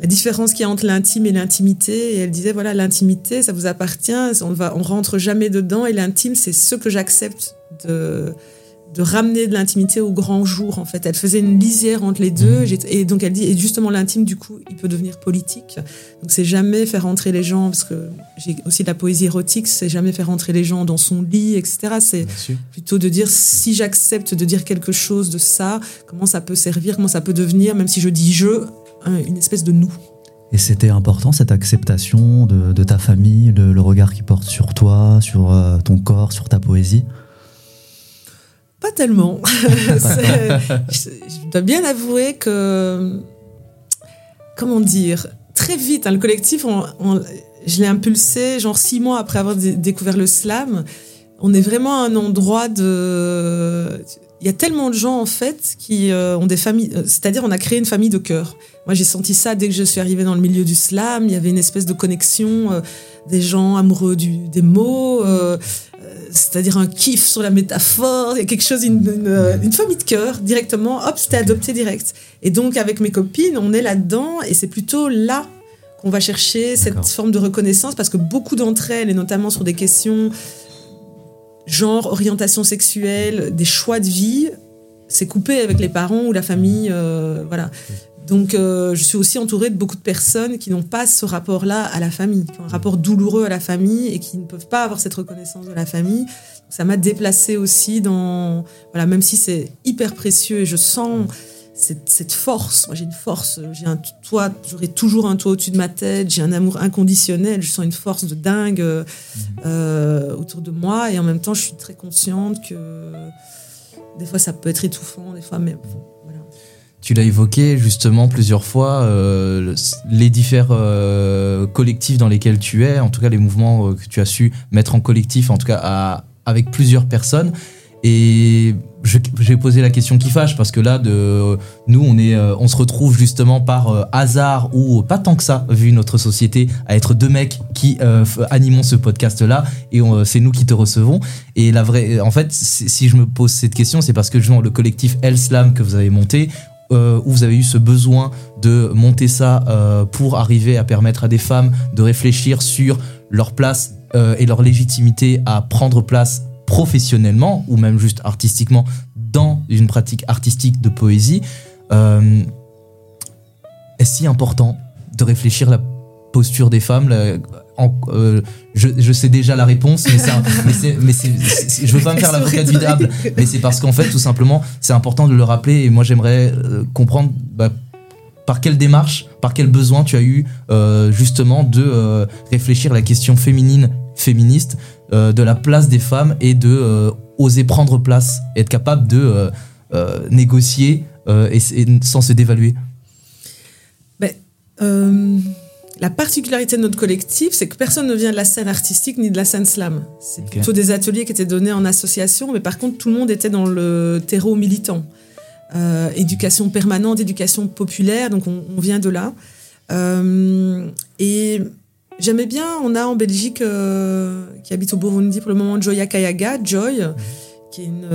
la différence qu'il y a entre l'intime et l'intimité. Et elle disait, voilà, l'intimité, ça vous appartient, on va, on rentre jamais dedans. Et l'intime, c'est ce que j'accepte de, de ramener de l'intimité au grand jour, en fait. Elle faisait une lisière entre les deux. Mmh. Et donc, elle dit, et justement, l'intime, du coup, il peut devenir politique. Donc, c'est jamais faire entrer les gens, parce que j'ai aussi de la poésie érotique, c'est jamais faire entrer les gens dans son lit, etc. C'est plutôt de dire, si j'accepte de dire quelque chose de ça, comment ça peut servir, comment ça peut devenir, même si je dis je, une espèce de nous. Et c'était important cette acceptation de, ta famille, le, regard qu'ils portent sur toi, sur euh, ton corps, sur ta poésie? Pas tellement. je, dois bien avouer que, comment dire, très vite, hein, le collectif, je l'ai impulsé genre six mois après avoir découvert le slam. On est vraiment à un endroit de il y a tellement de gens en fait qui euh, ont des familles, euh, c'est-à-dire on a créé une famille de cœur. Moi j'ai senti ça dès que je suis arrivée dans le milieu du slam, il y avait une espèce de connexion euh, des gens amoureux du, des mots, c'est-à-dire un kiff sur la métaphore, il y a quelque chose, une, une, famille de cœur directement, hop c'était adopté direct. Et donc avec mes copines on est là-dedans. Et c'est plutôt là qu'on va chercher cette forme de reconnaissance parce que beaucoup d'entre elles, et notamment sur des questions genre, orientation sexuelle, des choix de vie, c'est coupé avec les parents ou la famille. Euh, voilà. Donc, euh, je suis aussi entourée de beaucoup de personnes qui n'ont pas ce rapport-là à la famille, qui ont un rapport douloureux à la famille et qui ne peuvent pas avoir cette reconnaissance de la famille. Ça m'a déplacée aussi dans. Voilà, même si c'est hyper précieux et je sens cette, force. Moi, j'ai une force. J'ai un toit, j'aurai toujours un toit au-dessus de ma tête. J'ai un amour inconditionnel. Je sens une force de dingue euh, euh, autour de moi. Et en même temps, je suis très consciente que des fois, ça peut être étouffant. Des fois, mais voilà. tu l'as évoqué justement plusieurs fois, euh, les différents euh, collectifs dans lesquels tu es, en tout cas les mouvements euh, que tu as su mettre en collectif, en tout cas avec plusieurs personnes. Et j'ai posé la question qui fâche parce que là, nous, on, est, on se retrouve justement par hasard ou pas tant que ça, vu notre société, à être deux mecs qui animons ce podcast-là et c'est nous qui te recevons. Et la vraie, en fait, si je me pose cette question, c'est parce que le collectif El Slam que vous avez monté, euh, où vous avez eu ce besoin de monter ça euh, pour arriver à permettre à des femmes de réfléchir sur leur place euh, et leur légitimité à prendre place professionnellement ou même juste artistiquement dans une pratique artistique de poésie, est-ce si important de réfléchir la posture des femmes euh, je, sais déjà la réponse, mais, c'est, mais, c'est, je veux pas me faire l'avocat du diable, mais c'est parce qu'en fait, tout simplement, c'est important de le rappeler. Et moi, j'aimerais euh, comprendre bah, par quelle démarche, par quel besoin tu as eu euh, justement de réfléchir à la question féminine, féministe, de la place des femmes et de oser prendre place, être capable de négocier et, sans se dévaluer. Ben, la particularité de notre collectif, c'est que personne ne vient de la scène artistique ni de la scène slam. C'est plutôt des ateliers qui étaient donnés en association, mais par contre, tout le monde était dans le terreau militant. Euh, éducation permanente, éducation populaire, donc on, vient de là. Euh, et j'aimais bien, on a en Belgique, euh, qui habite au Burundi pour le moment, Joya Kayaga, Joy, qui une,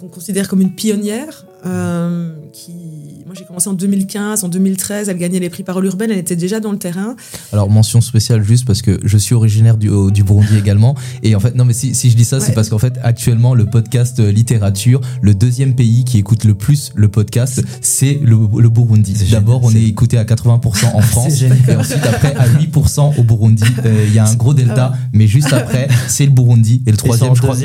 qu'on considère comme une pionnière, qui moi, j'ai commencé en 2015, en 2013, elle gagnait les prix Parole urbaine, elle était déjà dans le terrain. Alors, mention spéciale juste parce que je suis originaire du, du Burundi également. Et en fait, non, mais si, si je dis ça, c'est parce qu'en fait, actuellement, le podcast euh, littérature, le deuxième pays qui écoute le plus le podcast, c'est le, le, Burundi. D'abord, on est écouté à 80% en France et ensuite après à 8% au Burundi. Euh, il y a un gros delta, ah mais juste après, c'est le Burundi et le troisième, je crois.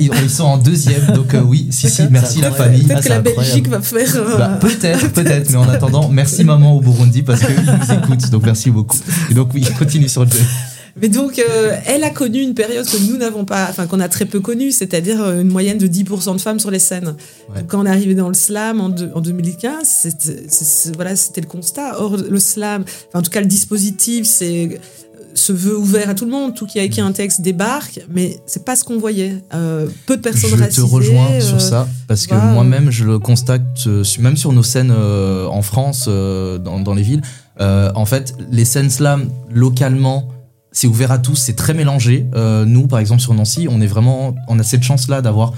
ils, ils, sont en deuxième, donc euh, oui, si, si, merci la famille. Peut-être que la Belgique va faire. Bah, peut-être peut-être, mais en attendant, merci maman au Burundi parce qu'ils nous écoutent, donc merci beaucoup. Et donc oui, continue sur le jeu. Mais donc, euh, elle a connu une période que nous n'avons pas, enfin qu'on a très peu connue, c'est-à-dire euh, une moyenne de 10% de femmes sur les scènes. quand on est arrivé dans le slam en, en 2015, c'était, voilà, c'était le constat. Or, le slam, en tout cas le dispositif, c'est se veut ouvert à tout le monde. Tout qui a écrit un texte débarque, mais c'est pas ce qu'on voyait. Euh, peu de personnes je te rejoins sur ça parce que moi-même je le constate, euh, même sur nos scènes euh, en France, dans, dans, les villes. en fait, les scènes slam localement, c'est ouvert à tous, c'est très mélangé. nous, par exemple, sur Nancy, on est vraiment, on a cette chance-là d'avoir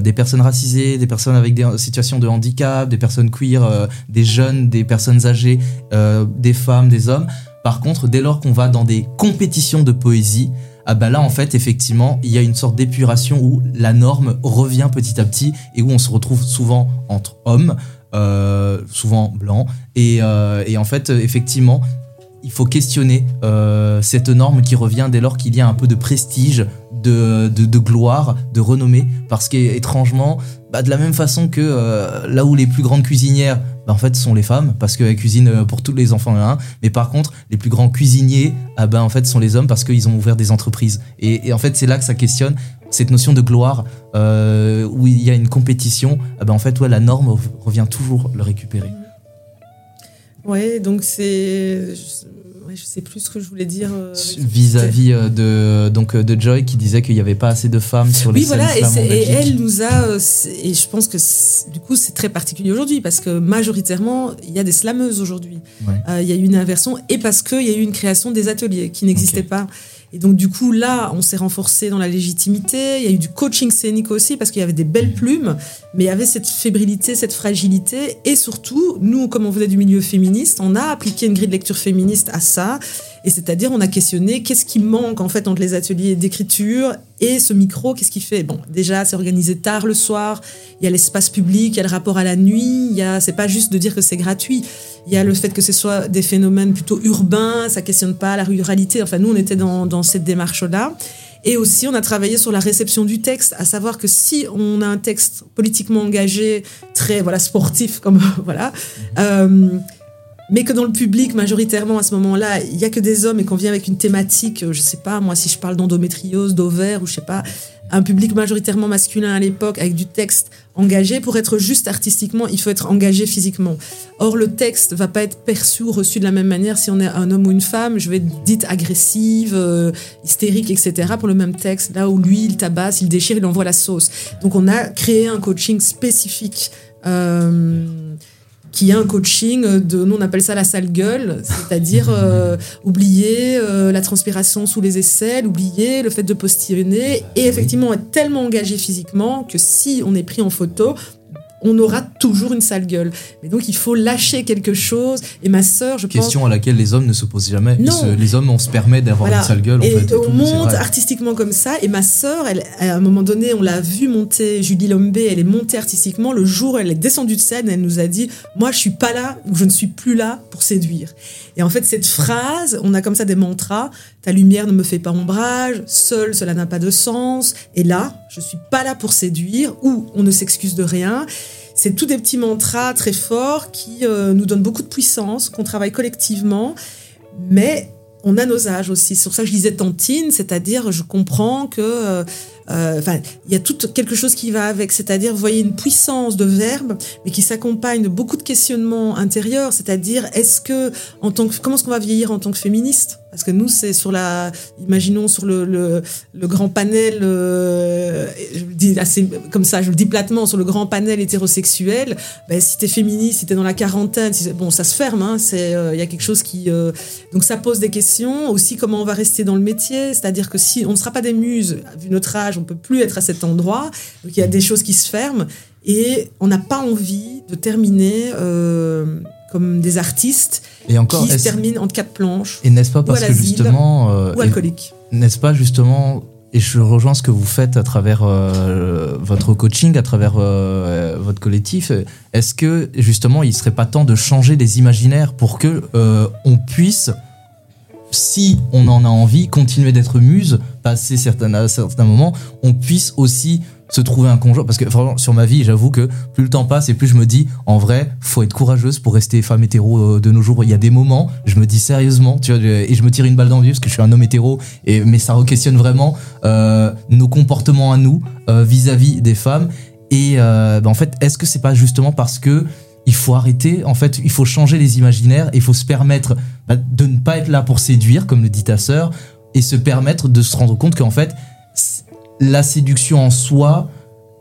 des personnes racisées, des personnes avec des situations de handicap, des personnes queer, des jeunes, des personnes âgées, des femmes, des hommes. Par contre, dès lors qu'on va dans des compétitions de poésie, ah bah là en fait effectivement il y a une sorte d'épuration où la norme revient petit à petit et où on se retrouve souvent entre hommes, euh, souvent blancs. Et, euh, et, en fait effectivement il faut questionner euh, cette norme qui revient dès lors qu'il y a un peu de prestige, de, gloire, de renommée parce qu'étrangement bah, de la même façon que là où les plus grandes cuisinières bah, en fait, sont les femmes, parce qu'elles cuisinent euh, pour tous les enfants. Mais par contre, les plus grands cuisiniers, ah ben, en fait, sont les hommes parce qu'ils ont ouvert des entreprises. Et, en fait, c'est là que ça questionne cette notion de gloire, euh, où il y a une compétition. Ah ben, en fait, ouais, la norme revient toujours le récupérer. Ouais, donc c'est je sais plus ce que je voulais dire. Euh, Vis-à-vis euh, de, donc, euh, de Joy qui disait qu'il n'y avait pas assez de femmes sur les oui, voilà, et, et, elle nous a. Et je pense que du coup, c'est très particulier aujourd'hui parce que majoritairement, il y a des slameuses aujourd'hui. Il y a eu une inversion et parce qu'il y a eu une création des ateliers qui n'existaient pas. Et donc, du coup, là, on s'est renforcé dans la légitimité. Il y a eu du coaching scénique aussi parce qu'il y avait des belles plumes, mais il y avait cette fébrilité, cette fragilité. Et surtout, nous, comme on venait du milieu féministe, on a appliqué une grille de lecture féministe à ça. Et c'est-à-dire, on a questionné qu'est-ce qui manque en fait entre les ateliers d'écriture et ce micro, qu'est-ce qui fait? Bon, déjà, c'est organisé tard le soir. Il y a l'espace public, il y a le rapport à la nuit. Il y c'est pas juste de dire que c'est gratuit. Il y a le fait que ce soit des phénomènes plutôt urbains. Ça questionne pas la ruralité. Enfin, nous, on était dans, dans cette démarche-là. Et aussi, on a travaillé sur la réception du texte, à savoir que si on a un texte politiquement engagé, très voilà sportif, comme voilà. Euh, mais que dans le public, majoritairement à ce moment-là, il y a que des hommes et qu'on vient avec une thématique, je sais pas, moi, si je parle d'endométriose, d'ovaire ou je sais pas, un public majoritairement masculin à l'époque avec du texte engagé. Pour être juste artistiquement, il faut être engagé physiquement. Or, le texte va pas être perçu ou reçu de la même manière si on est un homme ou une femme. Je vais être dite agressive, euh, hystérique, etc. pour le même texte. Là où lui, il tabasse, il déchire, il envoie la sauce. Donc, on a créé un coaching spécifique. Euh, qui est un coaching de, nous on appelle ça la sale gueule, c'est-à-dire euh, oublier euh, la transpiration sous les aisselles, oublier le fait de postillonner et effectivement être tellement engagé physiquement que si on est pris en photo, on aura toujours une sale gueule. Mais donc il faut lâcher quelque chose. Et ma sœur, je Question à laquelle les hommes ne se posent jamais. les hommes, on se permet d'avoir une sale gueule. Et, on monte artistiquement comme ça. Et ma sœur, elle, à un moment donné, on l'a vu monter, Julie Lombé, elle est montée artistiquement. Le jour où elle est descendue de scène, elle nous a dit Moi, je suis pas là, ou je ne suis plus là pour séduire. Et en fait, cette phrase, on a comme ça des mantras Ta lumière ne me fait pas ombrage, seul cela n'a pas de sens. Et là, je suis pas là pour séduire, ou on ne s'excuse de rien. C'est tous des petits mantras très forts qui euh, nous donnent beaucoup de puissance, qu'on travaille collectivement, mais on a nos âges aussi. C'est pour ça que je disais tantine, c'est-à-dire je comprends que euh, enfin, il y a tout quelque chose qui va avec, c'est-à-dire, vous voyez une puissance de verbe, mais qui s'accompagne de beaucoup de questionnements intérieurs, c'est-à-dire, est-ce que, en tant que, comment est-ce qu'on va vieillir en tant que féministe? Parce que nous, c'est sur la, imaginons sur le, le, grand panel, euh, je le dis assez comme ça, je le dis platement, sur le grand panel hétérosexuel, ben, si t'es féministe, si t'es dans la quarantaine, bon, ça se ferme, hein, c'est, euh, il y a quelque chose qui, donc ça pose des questions. Aussi, comment on va rester dans le métier, c'est-à-dire que si on ne sera pas des muses, vu notre âge, on peut plus être à cet endroit. Donc il y a des choses qui se ferment et on n'a pas envie de terminer euh, comme des artistes et encore, qui se terminent entre quatre planches. Et n'est-ce pas parce que justement euh, ou alcoolique N'est-ce pas justement et je rejoins ce que vous faites à travers euh, votre coaching, à travers votre collectif. Est-ce que justement, il serait pas temps de changer les imaginaires pour que on puisse si on en a envie, continuer d'être muse, passer certains, à certains moments, on puisse aussi se trouver un conjoint. Parce que vraiment, sur ma vie, j'avoue que plus le temps passe et plus je me dis, en vrai, faut être courageuse pour rester femme hétéro euh, de nos jours. Il y a des moments, je me dis sérieusement, tu vois, et je me tire une balle dans le parce que je suis un homme hétéro, et, mais ça re-questionne vraiment euh, nos comportements à nous euh, vis-à-vis des femmes. Et bah, en fait, est-ce que c'est pas justement parce que il faut arrêter, en fait, il faut changer les imaginaires, il faut se permettre bah, de ne pas être là pour séduire, comme le dit ta sœur, et se permettre de se rendre compte qu'en fait, la séduction en soi,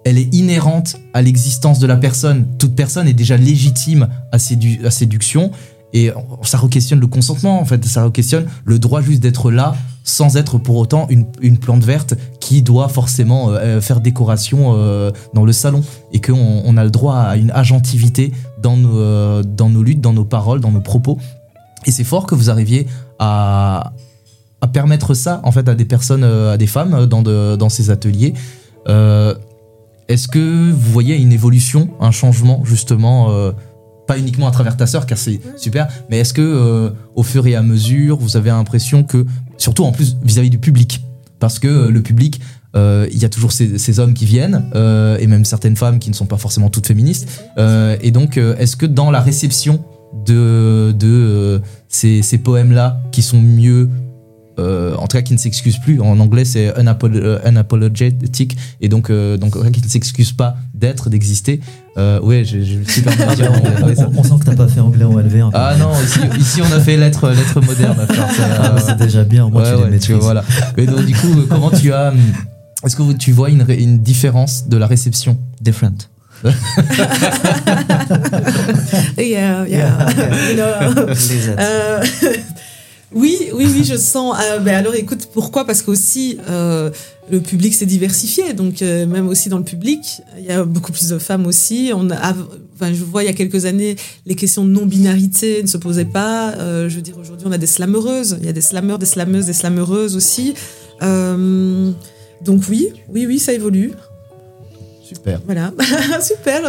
elle est inhérente à l'existence de la personne. Toute personne est déjà légitime à, à séduction, et ça re-questionne le consentement, en fait, ça re-questionne le droit juste d'être là sans être pour autant une, une plante verte qui doit forcément euh, faire décoration euh, dans le salon et qu'on on a le droit à une agentivité dans nos, euh, dans nos luttes, dans nos paroles, dans nos propos. Et c'est fort que vous arriviez à, à permettre ça en fait à des personnes, à des femmes dans, de, dans ces ateliers. Est-ce que vous voyez une évolution, un changement justement pas uniquement à travers ta sœur, car c'est super, mais est-ce que au fur et à mesure, vous avez l'impression que surtout en plus vis-à-vis du public. Parce que euh, le public, euh, il y a toujours ces, hommes qui viennent, euh, et même certaines femmes qui ne sont pas forcément toutes féministes. et donc, est-ce que dans la réception de, de ces, ces poèmes-là, qui sont mieux euh, en tout cas qui ne s'excuse plus. En anglais, c'est unapologetic, et donc, euh, donc qui ne s'excuse pas d'être, d'exister. Euh, ouais, j'ai super bien dire on, on, sent que t'as pas fait anglais en LV. Ah non, ici, ici, on a fait lettres, lettres modernes. Ah, c'est déjà bien, moi ouais, tu voilà. Mais donc du coup, comment tu as... Est-ce que tu vois une, une différence de la réception? Different. yeah, yeah. yeah. You know, Oui, oui, oui, je sens. Euh, ben alors, écoute, pourquoi? Parce qu'aussi, euh, le public s'est diversifié. Donc, euh, même aussi dans le public, il y a beaucoup plus de femmes aussi. On a, enfin, je vois, il y a quelques années, les questions de non-binarité ne se posaient pas. Euh, je veux dire, aujourd'hui, on a des slammereuses. Il y a des slammeurs, des slameuses, des slammereuses aussi. Euh, donc, oui, oui, oui, ça évolue. Super. Voilà, super.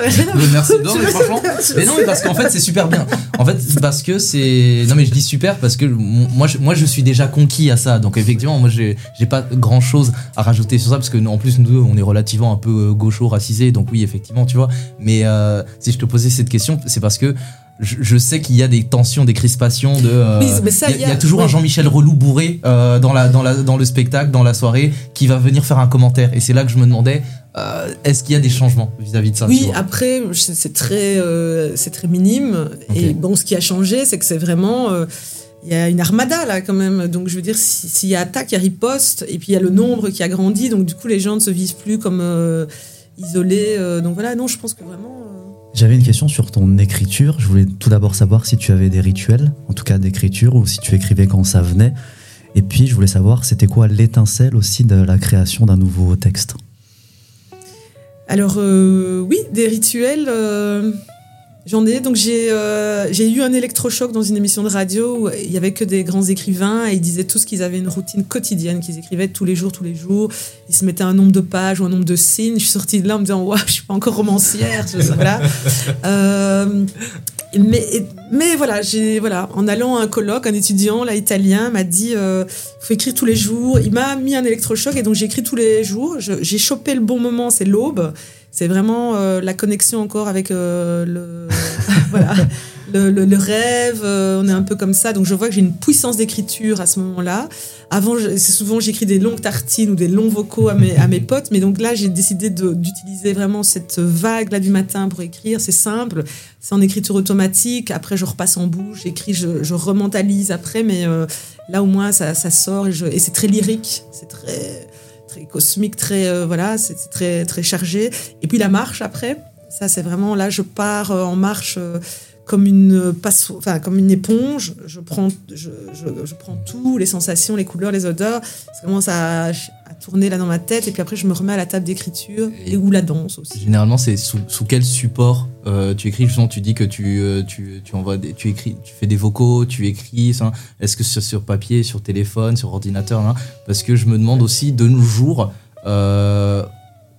merci. Non, mais franchement, mais non, mais parce qu'en fait, c'est super bien. En fait, parce que c'est. Non, mais je dis super parce que moi, je, moi, je suis déjà conquis à ça. Donc, effectivement, moi, j'ai pas grand chose à rajouter sur ça parce que, en plus, nous, on est relativement un peu euh, gaucho, racisé. Donc, oui, effectivement, tu vois. Mais euh, si je te posais cette question, c'est parce que je, sais qu'il y a des tensions, des crispations, de. il, y a, toujours un Jean-Michel Relou bourré dans la dans la dans le spectacle, dans la soirée, qui va venir faire un commentaire. Et c'est là que je me demandais. Est-ce qu'il y a des changements vis-à-vis de ça Oui, après, c'est très, c'est très minime. Et bon, ce qui a changé, c'est que c'est vraiment il y a une armada là quand même. Donc je veux dire, s'il y a attaque, il y a riposte, et puis il y a le nombre qui a grandi. Donc du coup, les gens ne se visent plus comme euh, isolés. Euh, donc voilà, non, je pense que vraiment. Euh, J'avais une question sur ton écriture. Je voulais tout d'abord savoir si tu avais des rituels, en tout cas d'écriture, ou si tu écrivais quand ça venait. Et puis je voulais savoir, c'était quoi l'étincelle aussi de la création d'un nouveau texte? Alors oui, des rituels. J'en ai. Donc euh, j'ai eu un électrochoc dans une émission de radio où il y avait que des grands écrivains et ils disaient tous qu'ils avaient une routine quotidienne, qu'ils écrivaient tous les jours, tous les jours. Ils se mettaient un nombre de pages ou un nombre de signes. Je suis sortie de là en me disant waouh, je suis pas encore romancière. voilà. Mais, mais voilà, j'ai voilà, en allant à un colloque, un étudiant là italien m'a dit euh, faut écrire tous les jours. Il m'a mis un électrochoc et donc j'ai écrit tous les jours. J'ai chopé le bon moment, c'est l'aube c'est vraiment euh, la connexion encore avec euh, le, voilà, le, rêve. Euh, on est un peu comme ça. Donc je vois que j'ai une puissance d'écriture à ce moment-là. Avant, c'est souvent j'écris des longues tartines ou des longs vocaux à mes, à mes potes. Mais donc là, j'ai décidé d'utiliser vraiment cette vague là du matin pour écrire. C'est simple. C'est en écriture automatique. Après, je repasse en bouche, j'écris, je, je rementalise après. Mais là, au moins, ça, sort et, c'est très lyrique. C'est très très cosmique, très euh, voilà, c'est très très chargé. Et puis la marche après, ça c'est vraiment là, je pars euh, en marche euh, comme une passe, enfin comme une éponge. Je prends, je, je, prends tout, les sensations, les couleurs, les odeurs. Ça commence à, à, tourner là dans ma tête, et puis après je me remets à la table d'écriture et, ou la danse aussi. Généralement, c'est sous, sous, quel support tu écris? Justement, tu dis que tu, tu, tu envoies, des, tu écris, tu fais des vocaux, tu écris. Est-ce que c'est sur papier, sur téléphone, sur ordinateur hein? Parce que je me demande aussi de nos jours. Euh,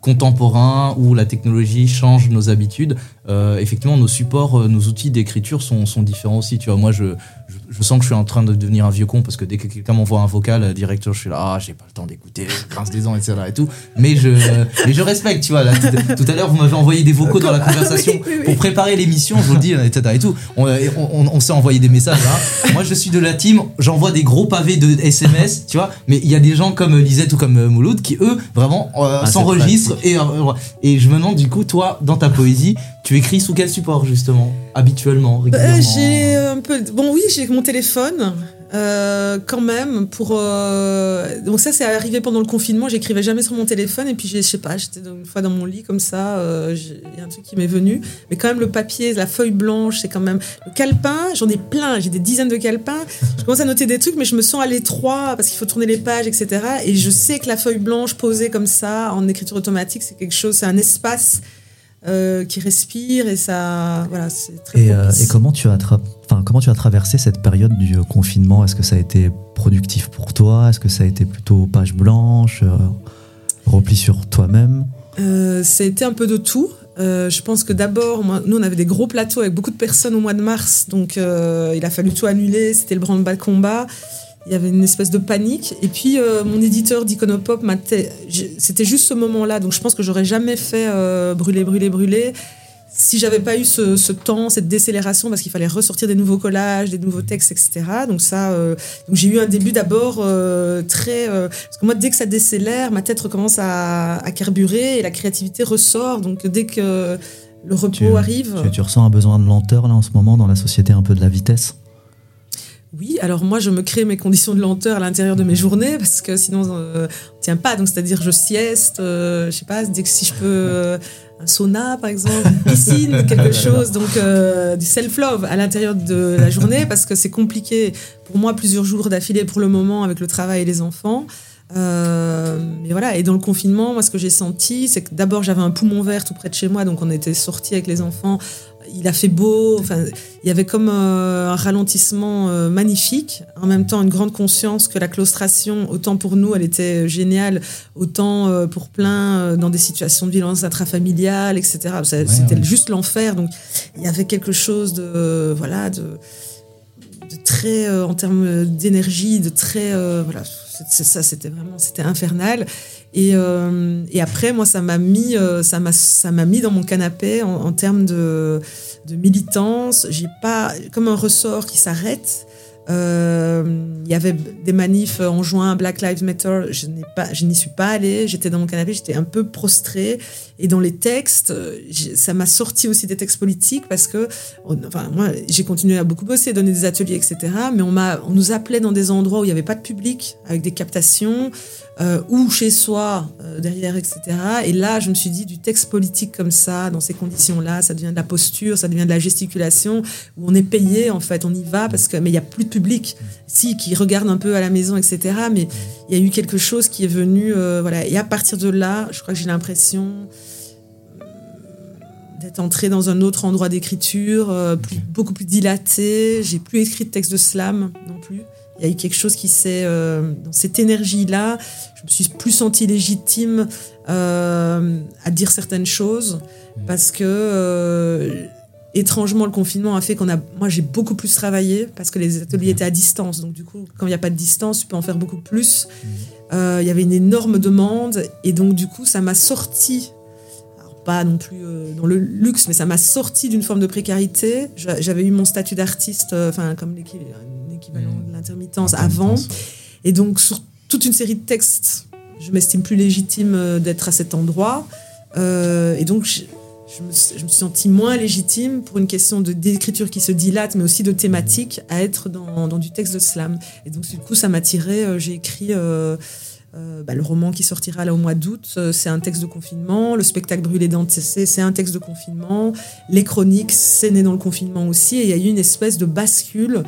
contemporain où la technologie change nos habitudes, euh, effectivement, nos supports, euh, nos outils d'écriture sont, sont, différents aussi. Tu vois, moi, je, je, sens que je suis en train de devenir un vieux con parce que dès que quelqu'un m'envoie un vocal, euh, directeur, je suis là, ah, j'ai pas le temps d'écouter, je grince des dents, etc. et tout. Mais je, mais je respecte, tu vois. Là, tout à l'heure, vous m'avez envoyé des vocaux dans la conversation pour préparer l'émission, je vous le dis, etc. et tout. On, on, on s'est envoyé des messages. Hein. Moi, je suis de la team, j'envoie des gros pavés de SMS, tu vois. Mais il y a des gens comme Lisette ou comme Mouloud qui, eux, vraiment, ah, s'enregistrent. Et, et je me demande, du coup, toi, dans ta poésie, tu écris sous quel support justement Habituellement, bah, régulièrement J'ai un peu. Bon, oui, j'ai mon téléphone. Euh, quand même pour euh, donc ça c'est arrivé pendant le confinement j'écrivais jamais sur mon téléphone et puis je sais pas j'étais une fois dans mon lit comme ça euh, il y a un truc qui m'est venu mais quand même le papier la feuille blanche c'est quand même le calepin j'en ai plein j'ai des dizaines de calepins je commence à noter des trucs mais je me sens à l'étroit parce qu'il faut tourner les pages etc et je sais que la feuille blanche posée comme ça en écriture automatique c'est quelque chose c'est un espace euh, qui respire et ça voilà c'est très et, euh, et, comment tu as enfin comment tu as traversé cette période du euh, confinement? Est-ce que ça a été productif pour toi? Est-ce que ça a été plutôt page blanche repli sur toi-même? Ça a été un peu de tout. Je pense que d'abord, nous, on avait des gros plateaux avec beaucoup de personnes au mois de mars, donc il a fallu tout annuler. C'était le branle-bas combat il y avait une espèce de panique. Et puis, euh, mon éditeur d'Iconopop, c'était juste ce moment-là. Donc, je pense que j'aurais jamais fait euh, brûler, brûler, brûler si j'avais pas eu ce, temps, cette décélération, parce qu'il fallait ressortir des nouveaux collages, des nouveaux textes, etc. Donc, ça, euh, j'ai eu un début d'abord très. parce que moi, dès que ça décélère, ma tête recommence à, à, carburer et la créativité ressort. Donc, dès que le repos arrive. Tu, tu ressens un besoin de lenteur, là, en ce moment, dans la société un peu de la vitesse? Oui, alors moi je me crée mes conditions de lenteur à l'intérieur de mes journées parce que sinon euh, on tient pas. Donc c'est-à-dire je sieste, euh, je sais pas, dès que si je peux euh, un sauna par exemple, une piscine, quelque chose, donc euh, du self-love à l'intérieur de la journée parce que c'est compliqué pour moi plusieurs jours d'affilée pour le moment avec le travail et les enfants. Euh, mais voilà, et dans le confinement, moi, ce que j'ai senti, c'est que d'abord, j'avais un poumon vert tout près de chez moi, donc on était sortis avec les enfants. Il a fait beau, enfin, il y avait comme euh, un ralentissement euh, magnifique. En même temps, une grande conscience que la claustration, autant pour nous, elle était géniale, autant pour plein dans des situations de violence intrafamiliale, etc. C'était juste l'enfer. Donc, il y avait quelque chose de, voilà, de, de très, en termes d'énergie, de très, voilà, ça, c'était vraiment, c'était infernal. Et, et après, moi, ça m'a mis, ça m'a, ça m'a mis dans mon canapé en, en termes de, de militance. J'ai pas comme un ressort qui s'arrête. Euh, il y avait des manifs en juin, Black Lives Matter. Je n'ai pas, je n'y suis pas allée. J'étais dans mon canapé, j'étais un peu prostrée. Et dans les textes, ça m'a sorti aussi des textes politiques parce que, enfin, moi, j'ai continué à beaucoup bosser, donner des ateliers, etc. Mais on m'a, on nous appelait dans des endroits où il n'y avait pas de public, avec des captations. Euh, ou chez soi, euh, derrière, etc. Et là, je me suis dit, du texte politique comme ça, dans ces conditions-là, ça devient de la posture, ça devient de la gesticulation, où on est payé, en fait, on y va, parce que, mais il n'y a plus de public, si, qui regarde un peu à la maison, etc. Mais il y a eu quelque chose qui est venu, euh, voilà. Et à partir de là, je crois que j'ai l'impression d'être entré dans un autre endroit d'écriture, beaucoup plus dilaté. J'ai plus écrit de texte de slam non plus. Il y a eu quelque chose qui s'est. Euh, dans cette énergie-là, je me suis plus sentie légitime euh, à dire certaines choses parce que. Euh, étrangement, le confinement a fait qu'on a. Moi, j'ai beaucoup plus travaillé parce que les ateliers étaient à distance. Donc, du coup, quand il n'y a pas de distance, tu peux en faire beaucoup plus. Il y avait une énorme demande. Et donc, du coup, ça m'a sorti. Pas non plus dans le luxe, mais ça m'a sorti d'une forme de précarité. J'avais eu mon statut d'artiste, enfin, comme l'équivalent de l'intermittence avant. Et donc, sur toute une série de textes, je m'estime plus légitime euh, d'être à cet endroit. Euh, et donc, je, me, suis sentie moins légitime pour une question d'écriture qui se dilate, mais aussi de thématique, à être dans, dans, du texte de slam. Et donc, du coup, ça m'a tiré. Euh, j'ai écrit. Bah, le roman qui sortira là au mois d'août, c'est un texte de confinement. Le spectacle Brûlé d'Antécé, c'est un texte de confinement. Les chroniques, c'est né dans le confinement aussi. Et il y a eu une espèce de bascule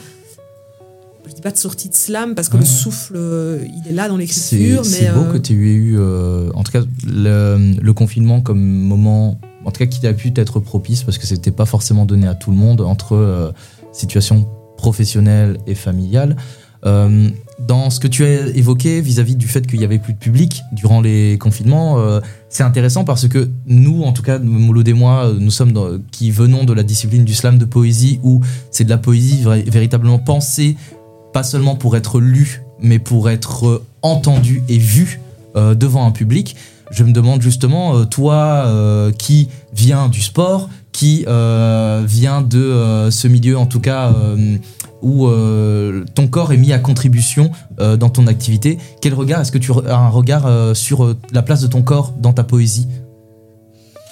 je dis pas de sortie de slam parce que le souffle, euh, il est là dans l'écriture. C'est beau euh, que tu aies eu, euh, en tout cas, le, confinement comme moment, en tout cas, qui a pu être propice parce que c'était pas forcément donné à tout le monde entre situation professionnelle et familiale. Dans ce que tu as évoqué vis-à-vis du fait qu'il y avait plus de public durant les confinements, c'est intéressant parce que nous, en tout cas, Mouloud et moi, nous sommes qui venons de la discipline du slam de poésie où c'est de la poésie véritablement pensée pas seulement pour être lu, mais pour être entendu et vu euh, devant un public. Je me demande justement, euh, toi euh, qui viens du sport, qui vient de ce milieu en tout cas où ton corps est mis à contribution dans ton activité, quel regard est-ce que tu as un regard sur la place de ton corps dans ta poésie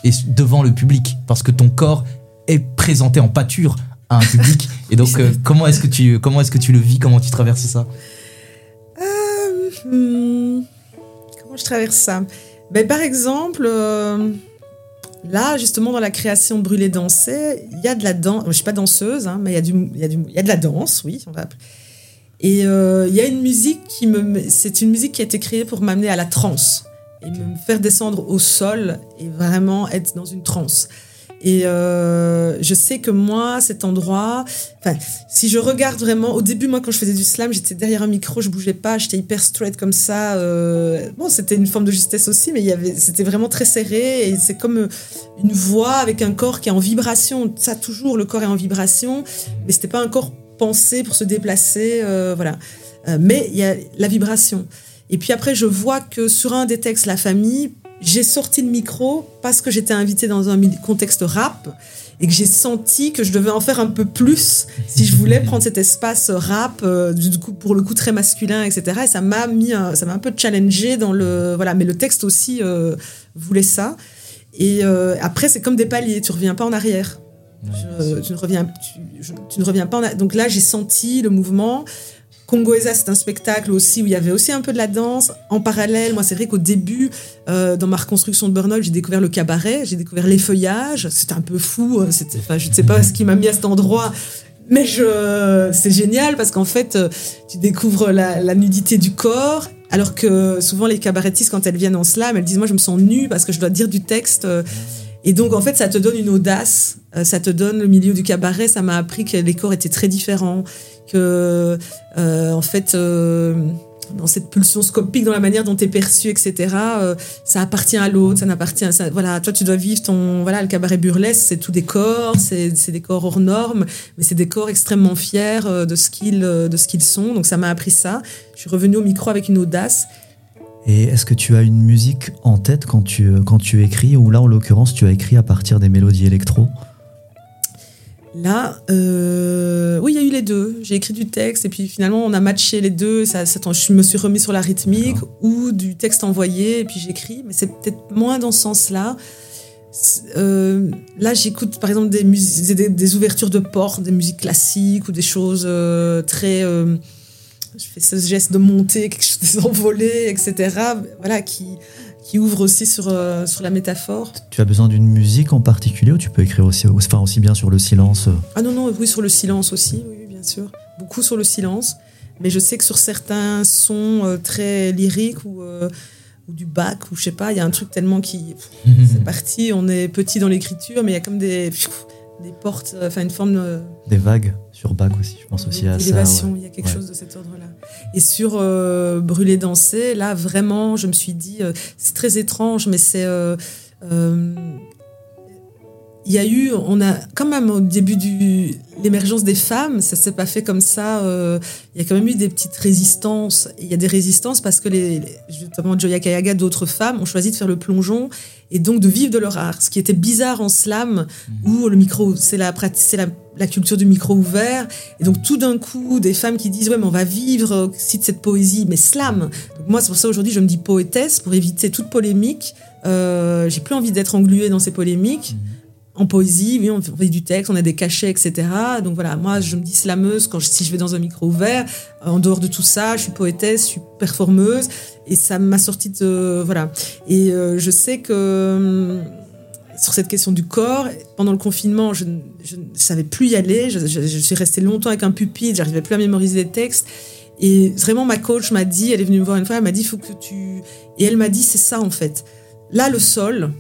et devant le public? Parce que ton corps est présenté en pâture un public. Et donc, euh, comment est-ce que tu comment est-ce que tu le vis? Comment tu traverses ça? Euh, hmm, Comment je traverse ça? Ben, Par exemple, euh, là, justement, dans la création de Brûler Danser, il y a de la danse. Je ne suis pas danseuse, hein, mais il y, a du, y il y a de la danse, oui. Et il y a une musique qui me. C'est une musique qui a été créée pour m'amener à la transe et me faire descendre au sol et vraiment être dans une transe. Et euh, je sais que moi, cet endroit, enfin, si je regarde vraiment, au début, moi, quand je faisais du slam, j'étais derrière un micro, je bougeais pas, j'étais hyper straight comme ça. Euh, bon, c'était une forme de justesse aussi, mais il y avait, c'était vraiment très serré et c'est comme une voix avec un corps qui est en vibration. Ça, toujours, le corps est en vibration, mais c'était pas un corps pensé pour se déplacer, euh, voilà. Euh, mais il y a la vibration. Et puis après, je vois que sur un des textes, la famille, j'ai sorti le micro parce que j'étais invitée dans un contexte rap et que j'ai senti que je devais en faire un peu plus si je voulais prendre cet espace rap euh, du coup pour le coup très masculin etc et ça m'a mis ça m'a un peu challengé dans le voilà. Mais le texte aussi euh, voulait ça. Et euh, après c'est comme des paliers tu reviens pas en arrière. Tu ne reviens tu, tu, ne reviens pas en donc là j'ai senti le mouvement Congoesa, c'est un spectacle aussi où il y avait aussi un peu de la danse. En parallèle, moi, c'est vrai qu'au début, euh, dans ma reconstruction de Burnout, j'ai découvert le cabaret, j'ai découvert les feuillages. C'était un peu fou. Euh, je ne sais pas ce qui m'a mis à cet endroit. Mais c'est génial parce qu'en fait, euh, tu découvres la, la, nudité du corps. Alors que souvent, les cabarettistes, quand elles viennent en slam, elles disent Moi, je me sens nue parce que je dois dire du texte. Et donc, en fait, ça te donne une audace, ça te donne le milieu du cabaret. Ça m'a appris que les corps étaient très différents, que euh, en fait euh, dans cette pulsion scopique, dans la manière dont tu es perçu, etc. Euh, ça appartient à l'autre, ça n'appartient. Voilà, toi, tu dois vivre ton. Voilà, le cabaret burlesque, c'est tout des corps, c'est des corps hors normes, mais c'est des corps extrêmement fiers de ce qu'ils de ce qu'ils sont. Donc, ça m'a appris ça. Je suis revenue au micro avec une audace. Et est-ce que tu as une musique en tête quand tu, quand tu écris, ou là en l'occurrence tu as écrit à partir des mélodies électro? Là, euh, oui, il y a eu les deux. J'ai écrit du texte et puis finalement on a matché les deux. Ça, je me suis remis sur la rythmique ou du texte envoyé et puis j'écris. Mais c'est peut-être moins dans ce sens-là. Euh, là, j'écoute par exemple des, des, ouvertures de portes, des musiques classiques ou des choses euh, très. je fais ce geste de monter, quelque chose d'envolé, etc. Voilà, qui, qui ouvre aussi sur, euh, sur la métaphore. Tu as besoin d'une musique en particulier ou tu peux écrire aussi, enfin aussi bien sur le silence euh Ah non, non, oui, sur le silence aussi, oui, bien sûr. Beaucoup sur le silence. Mais je sais que sur certains sons euh, très lyriques ou, ou du bac, ou je sais pas, il y a un truc tellement qui. c'est parti, on est petit dans l'écriture, mais il y a comme des des portes, enfin une forme Des vagues sur bac aussi, je pense aussi à ça. il y a quelque chose de cet ordre-là. Et sur euh, Brûler, danser, là vraiment, je me suis dit, euh, c'est très étrange, mais c'est. Euh, il y a eu, on a quand même au début de l'émergence des femmes, ça s'est pas fait comme ça. il y a quand même eu des petites résistances. Il y a des résistances parce que les, justement Joya Kayaga, d'autres femmes ont choisi de faire le plongeon et donc de vivre de leur art. Ce qui était bizarre en slam, mmh. où le micro, c'est la, c'est la la culture du micro ouvert. Et donc tout d'un coup, des femmes qui disent ouais mais on va vivre aussi de cette poésie, mais slam. Donc moi c'est pour ça aujourd'hui je me dis poétesse pour éviter toute polémique. Euh, j'ai plus envie d'être engluée dans ces polémiques. Mhm. En poésie, oui, on fait du texte, on a des cachets, etc. Donc voilà, moi je me dis slameuse quand si je vais dans un micro ouvert. En dehors de tout ça, je suis poétesse, je suis performeuse, et ça m'a sorti de voilà. Et euh, je sais que hum, sur cette question du corps. Pendant le confinement, je ne savais plus y aller. Je, suis restée longtemps avec un pupitre, j'arrivais plus à mémoriser les textes. Et vraiment, ma coach m'a dit, elle est venue me voir une fois, elle m'a dit, faut que tu... Et elle m'a dit, c'est ça en fait. Là, le sol,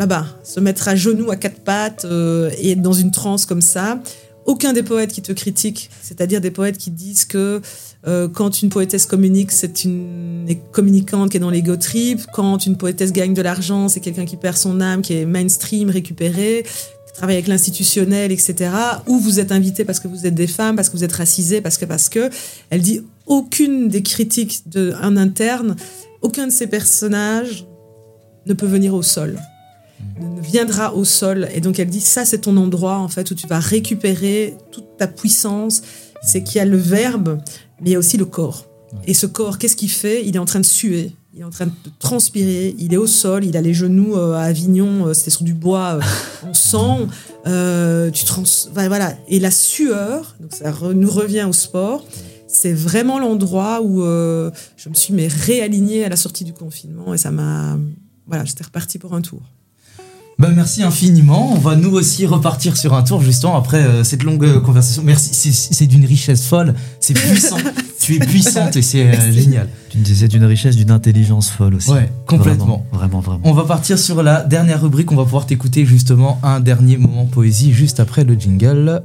là-bas, se mettre à genoux, à quatre pattes euh, et être dans une transe comme ça. Aucun des poètes qui te critiquent, c'est-à-dire des poètes qui disent que euh, quand une poétesse communique, c'est une communicante qui est dans l'ego trip. Quand une poétesse gagne de l'argent, c'est quelqu'un qui perd son âme, qui est mainstream, récupéré, qui travaille avec l'institutionnel, etc. Ou vous êtes invité parce que vous êtes des femmes, parce que vous êtes racisés, parce que, parce que. Elle dit aucune des critiques d'un interne, aucun de ces personnages ne peut venir au sol viendra au sol. Et donc elle dit ça c'est ton endroit en fait où tu vas récupérer toute ta puissance. C'est qu'il y a le verbe, mais il y a aussi le corps. Et ce corps, qu'est-ce qu'il fait? Il est en train de suer, il est en train de transpirer, il est au sol, il a les genoux euh, à Avignon, euh, c'était sur du bois euh, en sang. tu trans... voilà. Et la sueur, donc ça nous revient au sport, c'est vraiment l'endroit où je me suis mais réalignée à la sortie du confinement et ça m'a. Voilà, j'étais repartie pour un tour. Bah merci infiniment. On va nous aussi repartir sur un tour justement après euh, cette longue euh, conversation. Merci, c'est d'une richesse folle, c'est puissant. tu es puissante et c'est euh, génial. Tu me disais d'une richesse, d'une intelligence folle aussi. Ouais, complètement. Vraiment, vraiment, On va partir sur la dernière rubrique. On va pouvoir t'écouter justement un dernier moment poésie juste après le jingle.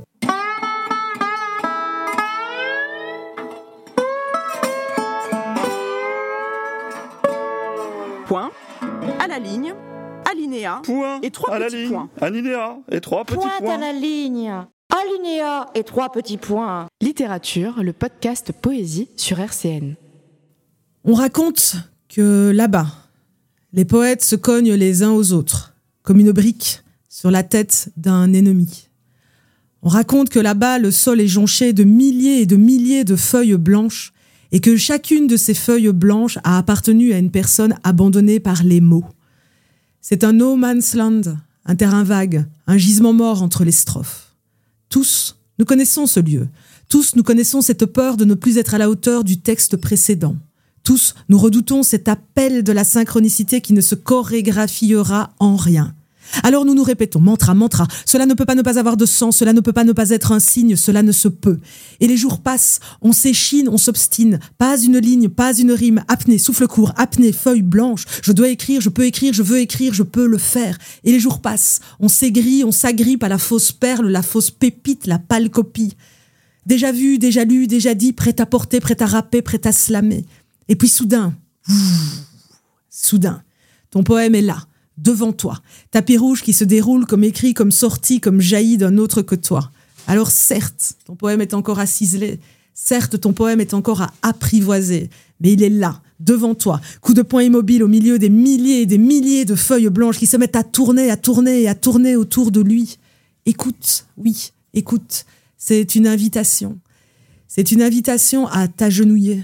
Alinéa point et trois à petits la ligne. points. Alinéa et trois petits points. à la ligne. Alinéa et trois petits points. Littérature, le podcast Poésie sur RCN. On raconte que là-bas, les poètes se cognent les uns aux autres, comme une brique sur la tête d'un ennemi. On raconte que là-bas, le sol est jonché de milliers et de milliers de feuilles blanches, et que chacune de ces feuilles blanches a appartenu à une personne abandonnée par les mots. C'est un no man's land, un terrain vague, un gisement mort entre les strophes. Tous, nous connaissons ce lieu. Tous, nous connaissons cette peur de ne plus être à la hauteur du texte précédent. Tous, nous redoutons cet appel de la synchronicité qui ne se chorégraphiera en rien. Alors nous nous répétons, mantra, mantra, cela ne peut pas ne pas avoir de sens, cela ne peut pas ne pas être un signe, cela ne se peut. Et les jours passent, on s'échine, on s'obstine, pas une ligne, pas une rime, apnée, souffle court, apnée, feuille blanche, je dois écrire, je peux écrire, je veux écrire, je peux le faire. Et les jours passent, on s'aigrit, on s'agrippe à la fausse perle, la fausse pépite, la pâle copie. Déjà vu, déjà lu, déjà dit, prêt à porter, prêt à rapper, prêt à slammer. Et puis soudain, soudain, ton poème est là devant toi. Tapis rouge qui se déroule comme écrit, comme sorti, comme jailli d'un autre que toi. Alors certes, ton poème est encore à ciseler. Certes, ton poème est encore à apprivoiser, mais il est là, devant toi, coup de poing immobile au milieu des milliers et des milliers de feuilles blanches qui se mettent à tourner, à tourner et à tourner autour de lui. Écoute, oui, écoute, c'est une invitation. C'est une invitation à t'agenouiller.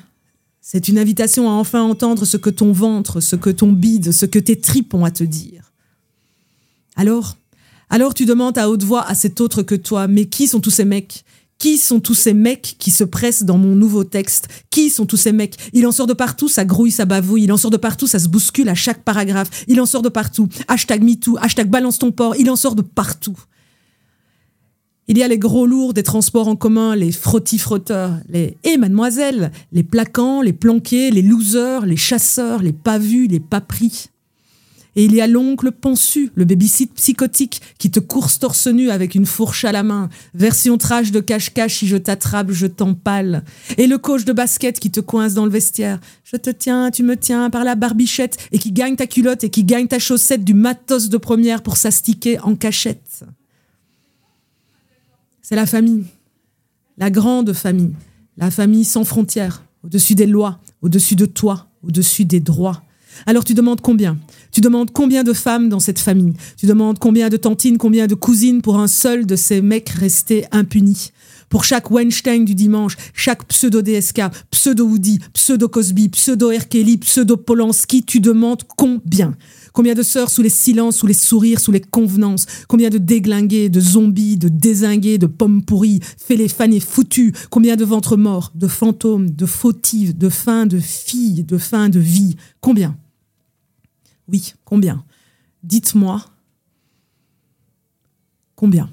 C'est une invitation à enfin entendre ce que ton ventre, ce que ton bide, ce que tes tripes ont à te dire. Alors, alors tu demandes à haute voix à cet autre que toi, mais qui sont tous ces mecs? Qui sont tous ces mecs qui se pressent dans mon nouveau texte? Qui sont tous ces mecs? Il en sort de partout, ça grouille, ça bavouille. Il en sort de partout, ça se bouscule à chaque paragraphe. Il en sort de partout. Hashtag MeToo, hashtag balance ton port. Il en sort de partout. Il y a les gros lourds des transports en commun, les frottis-frotteurs, les « et mademoiselle », les plaquants, les planqués, les losers, les chasseurs, les pas vus, les pas pris. Et il y a l'oncle pensu, le babysit psychotique, qui te course torse nu avec une fourche à la main, version trash de cache-cache, si je t'attrape, je t'empale. Et le coach de basket qui te coince dans le vestiaire. Je te tiens, tu me tiens par la barbichette, et qui gagne ta culotte et qui gagne ta chaussette du matos de première pour s'astiquer en cachette. C'est la famille, la grande famille, la famille sans frontières, au-dessus des lois, au-dessus de toi, au-dessus des droits. Alors tu demandes combien? Tu demandes combien de femmes dans cette famille? Tu demandes combien de tantines, combien de cousines pour un seul de ces mecs restés impunis? Pour chaque Weinstein du dimanche, chaque pseudo-DSK, pseudo-Woody, pseudo-Cosby, pseudo-R. pseudo-Polanski, tu demandes combien? Combien de sœurs sous les silences, sous les sourires, sous les convenances? Combien de déglingués, de zombies, de désingués, de pommes pourries, fêlés, fanés, foutus? Combien de ventres morts, de fantômes, de fautives, de fins de filles, de fins de vie? Combien? Oui, combien? Dites-moi. Combien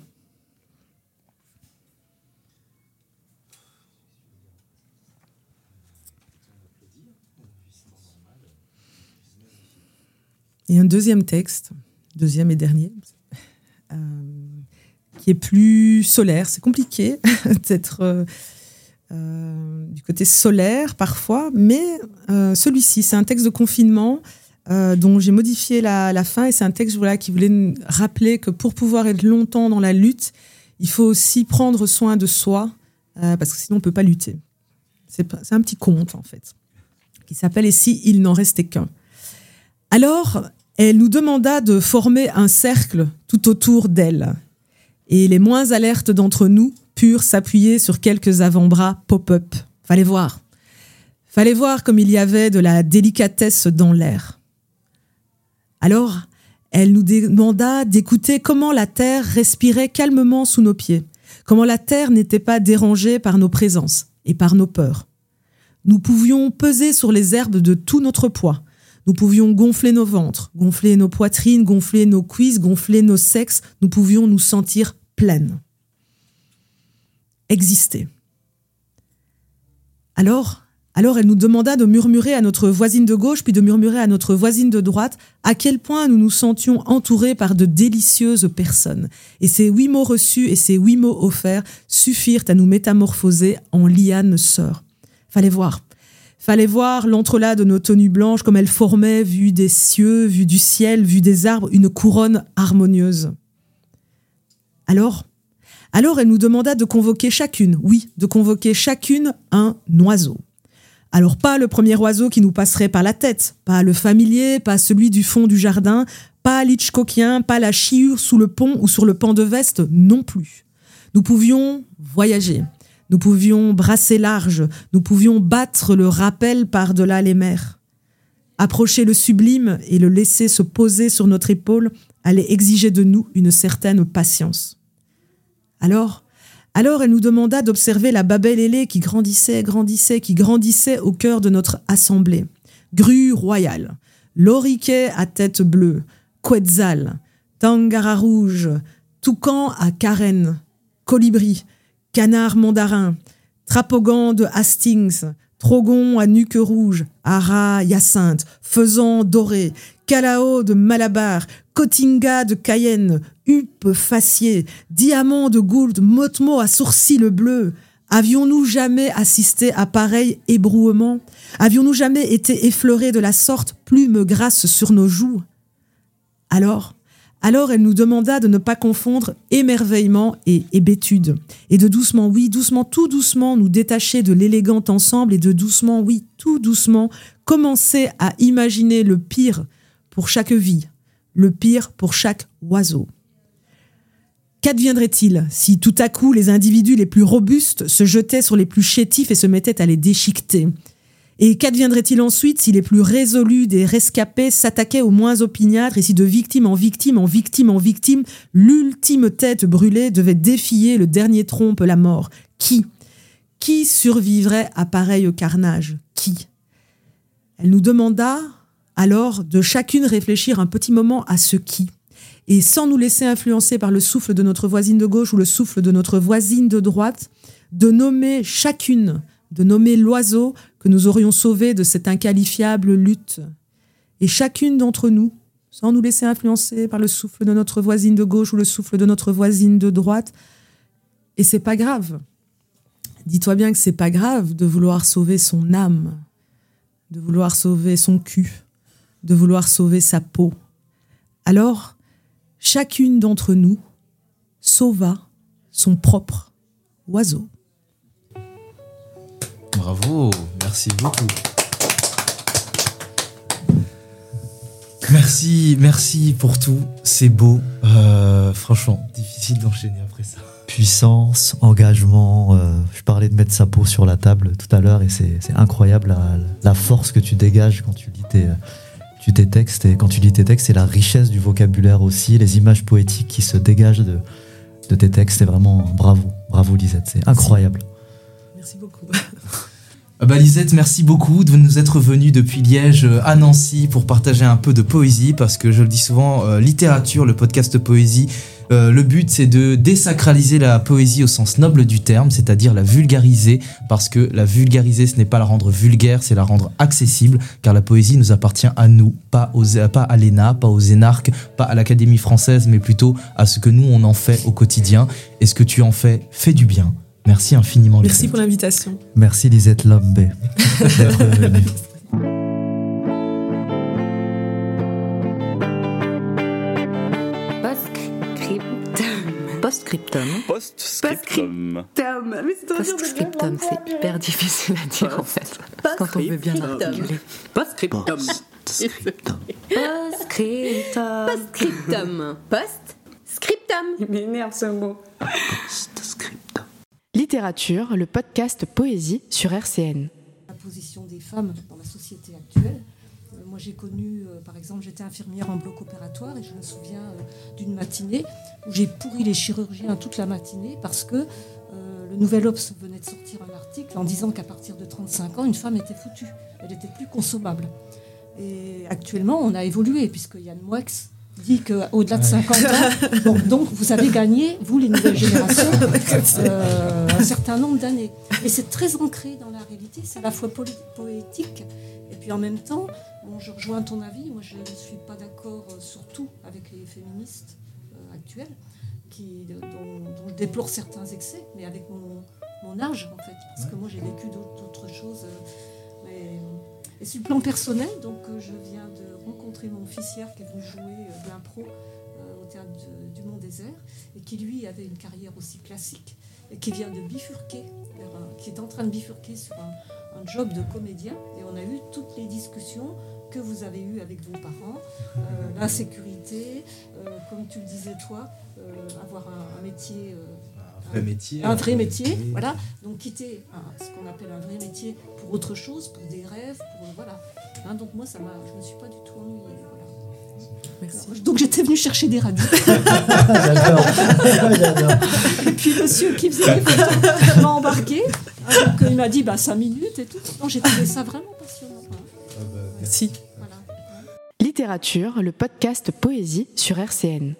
Et un deuxième texte, deuxième et dernier, euh, qui est plus solaire. C'est compliqué d'être euh, euh, du côté solaire parfois, mais celui-ci, c'est un texte de confinement dont j'ai modifié la, fin et c'est un texte voilà, qui voulait rappeler que pour pouvoir être longtemps dans la lutte, il faut aussi prendre soin de soi parce que sinon on ne peut pas lutter. C'est un petit conte en fait, qui s'appelle Ici, il n'en restait qu'un? Alors, elle nous demanda de former un cercle tout autour d'elle. Et les moins alertes d'entre nous purent s'appuyer sur quelques avant-bras pop-up. Fallait voir. Fallait voir comme il y avait de la délicatesse dans l'air. Alors, elle nous demanda d'écouter comment la terre respirait calmement sous nos pieds, comment la terre n'était pas dérangée par nos présences et par nos peurs. Nous pouvions peser sur les herbes de tout notre poids, nous pouvions gonfler nos ventres, gonfler nos poitrines, gonfler nos cuisses, gonfler nos sexes. Nous pouvions nous sentir pleines. Exister. Alors, alors elle nous demanda de murmurer à notre voisine de gauche, puis de murmurer à notre voisine de droite, à quel point nous nous sentions entourés par de délicieuses personnes. Et ces huit mots reçus et ces huit mots offerts suffirent à nous métamorphoser en lianes sœurs. Fallait voir. Fallait voir l'entrelac de nos tenues blanches comme elles formaient, vue des cieux, vue du ciel, vue des arbres, une couronne harmonieuse. Alors, alors elle nous demanda de convoquer chacune, oui, de convoquer chacune un oiseau. Alors pas le premier oiseau qui nous passerait par la tête, pas le familier, pas celui du fond du jardin, pas l'Hitchcockien, pas la chiure sous le pont ou sur le pan de veste non plus. Nous pouvions voyager, nous pouvions brasser large, nous pouvions battre le rappel par-delà les mers. Approcher le sublime et le laisser se poser sur notre épaule allait exiger de nous une certaine patience. Alors, alors elle nous demanda d'observer la babel ailée qui grandissait, grandissait, qui grandissait au cœur de notre assemblée. Grue royale, loriquet à tête bleue, quetzal, tangara rouge, toucan à carène, colibri, Canard mandarin, Trapogan de Hastings, Trogon à nuque rouge, Ara Hyacinthe, Faisan doré, Calao de Malabar, Cotinga de Cayenne, Huppe facier, Diamant de Gould, Motmo à sourcils bleu. Avions-nous jamais assisté à pareil ébrouement? Avions-nous jamais été effleurés de la sorte, plume grasse sur nos joues. Alors, Alors elle nous demanda de ne pas confondre émerveillement et hébétude, et de doucement, oui, doucement, tout doucement nous détacher de l'élégant ensemble, et de doucement, oui, tout doucement commencer à imaginer le pire pour chaque vie, le pire pour chaque oiseau. Qu'adviendrait-il si tout à coup les individus les plus robustes se jetaient sur les plus chétifs et se mettaient à les déchiqueter? Et qu'adviendrait-il ensuite si les plus résolus des rescapés s'attaquaient aux moins opiniâtres et si de victime en victime en victime en victime, l'ultime tête brûlée devait défier le dernier trompe, la mort? Qui? Qui survivrait à pareil carnage? Qui? Elle nous demanda alors de chacune réfléchir un petit moment à ce qui. Et sans nous laisser influencer par le souffle de notre voisine de gauche ou le souffle de notre voisine de droite, de nommer chacune de nommer l'oiseau que nous aurions sauvé de cette inqualifiable lutte. Et chacune d'entre nous, sans nous laisser influencer par le souffle de notre voisine de gauche ou le souffle de notre voisine de droite, et c'est pas grave. Dis-toi bien que c'est pas grave de vouloir sauver son âme, de vouloir sauver son cul, de vouloir sauver sa peau. Alors, chacune d'entre nous sauva son propre oiseau. Bravo, merci beaucoup. Merci, merci pour tout. C'est beau. Euh, franchement, difficile d'enchaîner après ça. Puissance, engagement. Euh, je parlais de mettre sa peau sur la table tout à l'heure et c'est incroyable la, force que tu dégages quand tu lis tes, tu, tes textes. Et quand tu lis tes textes, et la richesse du vocabulaire aussi, les images poétiques qui se dégagent de, de tes textes. C'est vraiment bravo. Bravo Lisette, c'est incroyable. Merci beaucoup. Ah bah Lisette, merci beaucoup de nous être venue depuis Liège euh, à Nancy pour partager un peu de poésie parce que je le dis souvent, euh, littérature, le podcast poésie, euh, le but c'est de désacraliser la poésie au sens noble du terme, c'est-à-dire la vulgariser parce que la vulgariser ce n'est pas la rendre vulgaire, c'est la rendre accessible car la poésie nous appartient à nous, pas, aux, pas à l'ENA, pas aux énarques, pas à l'Académie française mais plutôt à ce que nous on en fait au quotidien et ce que tu en fais fait du bien. Merci infiniment. Merci pour l'invitation. Merci Lisette Lombe Postscriptum. Postscriptum. Postscriptum, c'est hyper difficile à dire en fait. Quand on veut bien articuler. Postscriptum. Postscriptum. Postscriptum. Postscriptum. Il m'énerve ce mot. Postscriptum. Littérature, le podcast Poésie sur RCN. La position des femmes dans la société actuelle. Euh, moi, j'ai connu, euh, par exemple, j'étais infirmière en bloc opératoire et je me souviens euh, d'une matinée où j'ai pourri les chirurgiens toute la matinée parce que le Nouvel Obs venait de sortir un article en disant qu'à partir de 35 ans, une femme était foutue. Elle était plus consommable. Et actuellement, on a évolué puisque Yann Moix dit qu'au-delà de 50 ans, donc vous avez gagné, vous les nouvelles générations, euh, un certain nombre d'années. Et c'est très ancré dans la réalité, c'est à la fois poétique, et puis en même temps, bon, je rejoins ton avis, moi je ne suis pas d'accord euh, surtout avec les féministes euh, actuelles, qui, dont, je déplore certains excès, mais avec mon, âge en fait, parce que moi j'ai vécu d'autres choses. Et sur le plan personnel, donc euh, je viens de rencontrer mon fils qui est venu jouer euh, de l'impro euh, au théâtre du Mont Désert et qui lui avait une carrière aussi classique et qui vient de bifurquer, qui est en train de bifurquer sur un, job de comédien. Et on a eu toutes les discussions que vous avez eues avec vos parents, l'insécurité, comme tu le disais toi, avoir un, métier vrai métier. Un vrai métier, voilà. Donc quitter ce qu'on appelle un vrai métier pour autre chose, pour des rêves, pour voilà. Hein, donc moi, ça m'a, je me suis pas du tout ennuyée. Voilà. Merci. donc j'étais venue chercher des radios. J'adore. Et puis monsieur qui faisait les photos m'a embarqué. Hein, donc il m'a dit bah 5 minutes et tout. Donc j'ai trouvé ça vraiment passionnant. Bah, merci. Littérature, le podcast Poésie sur RCN.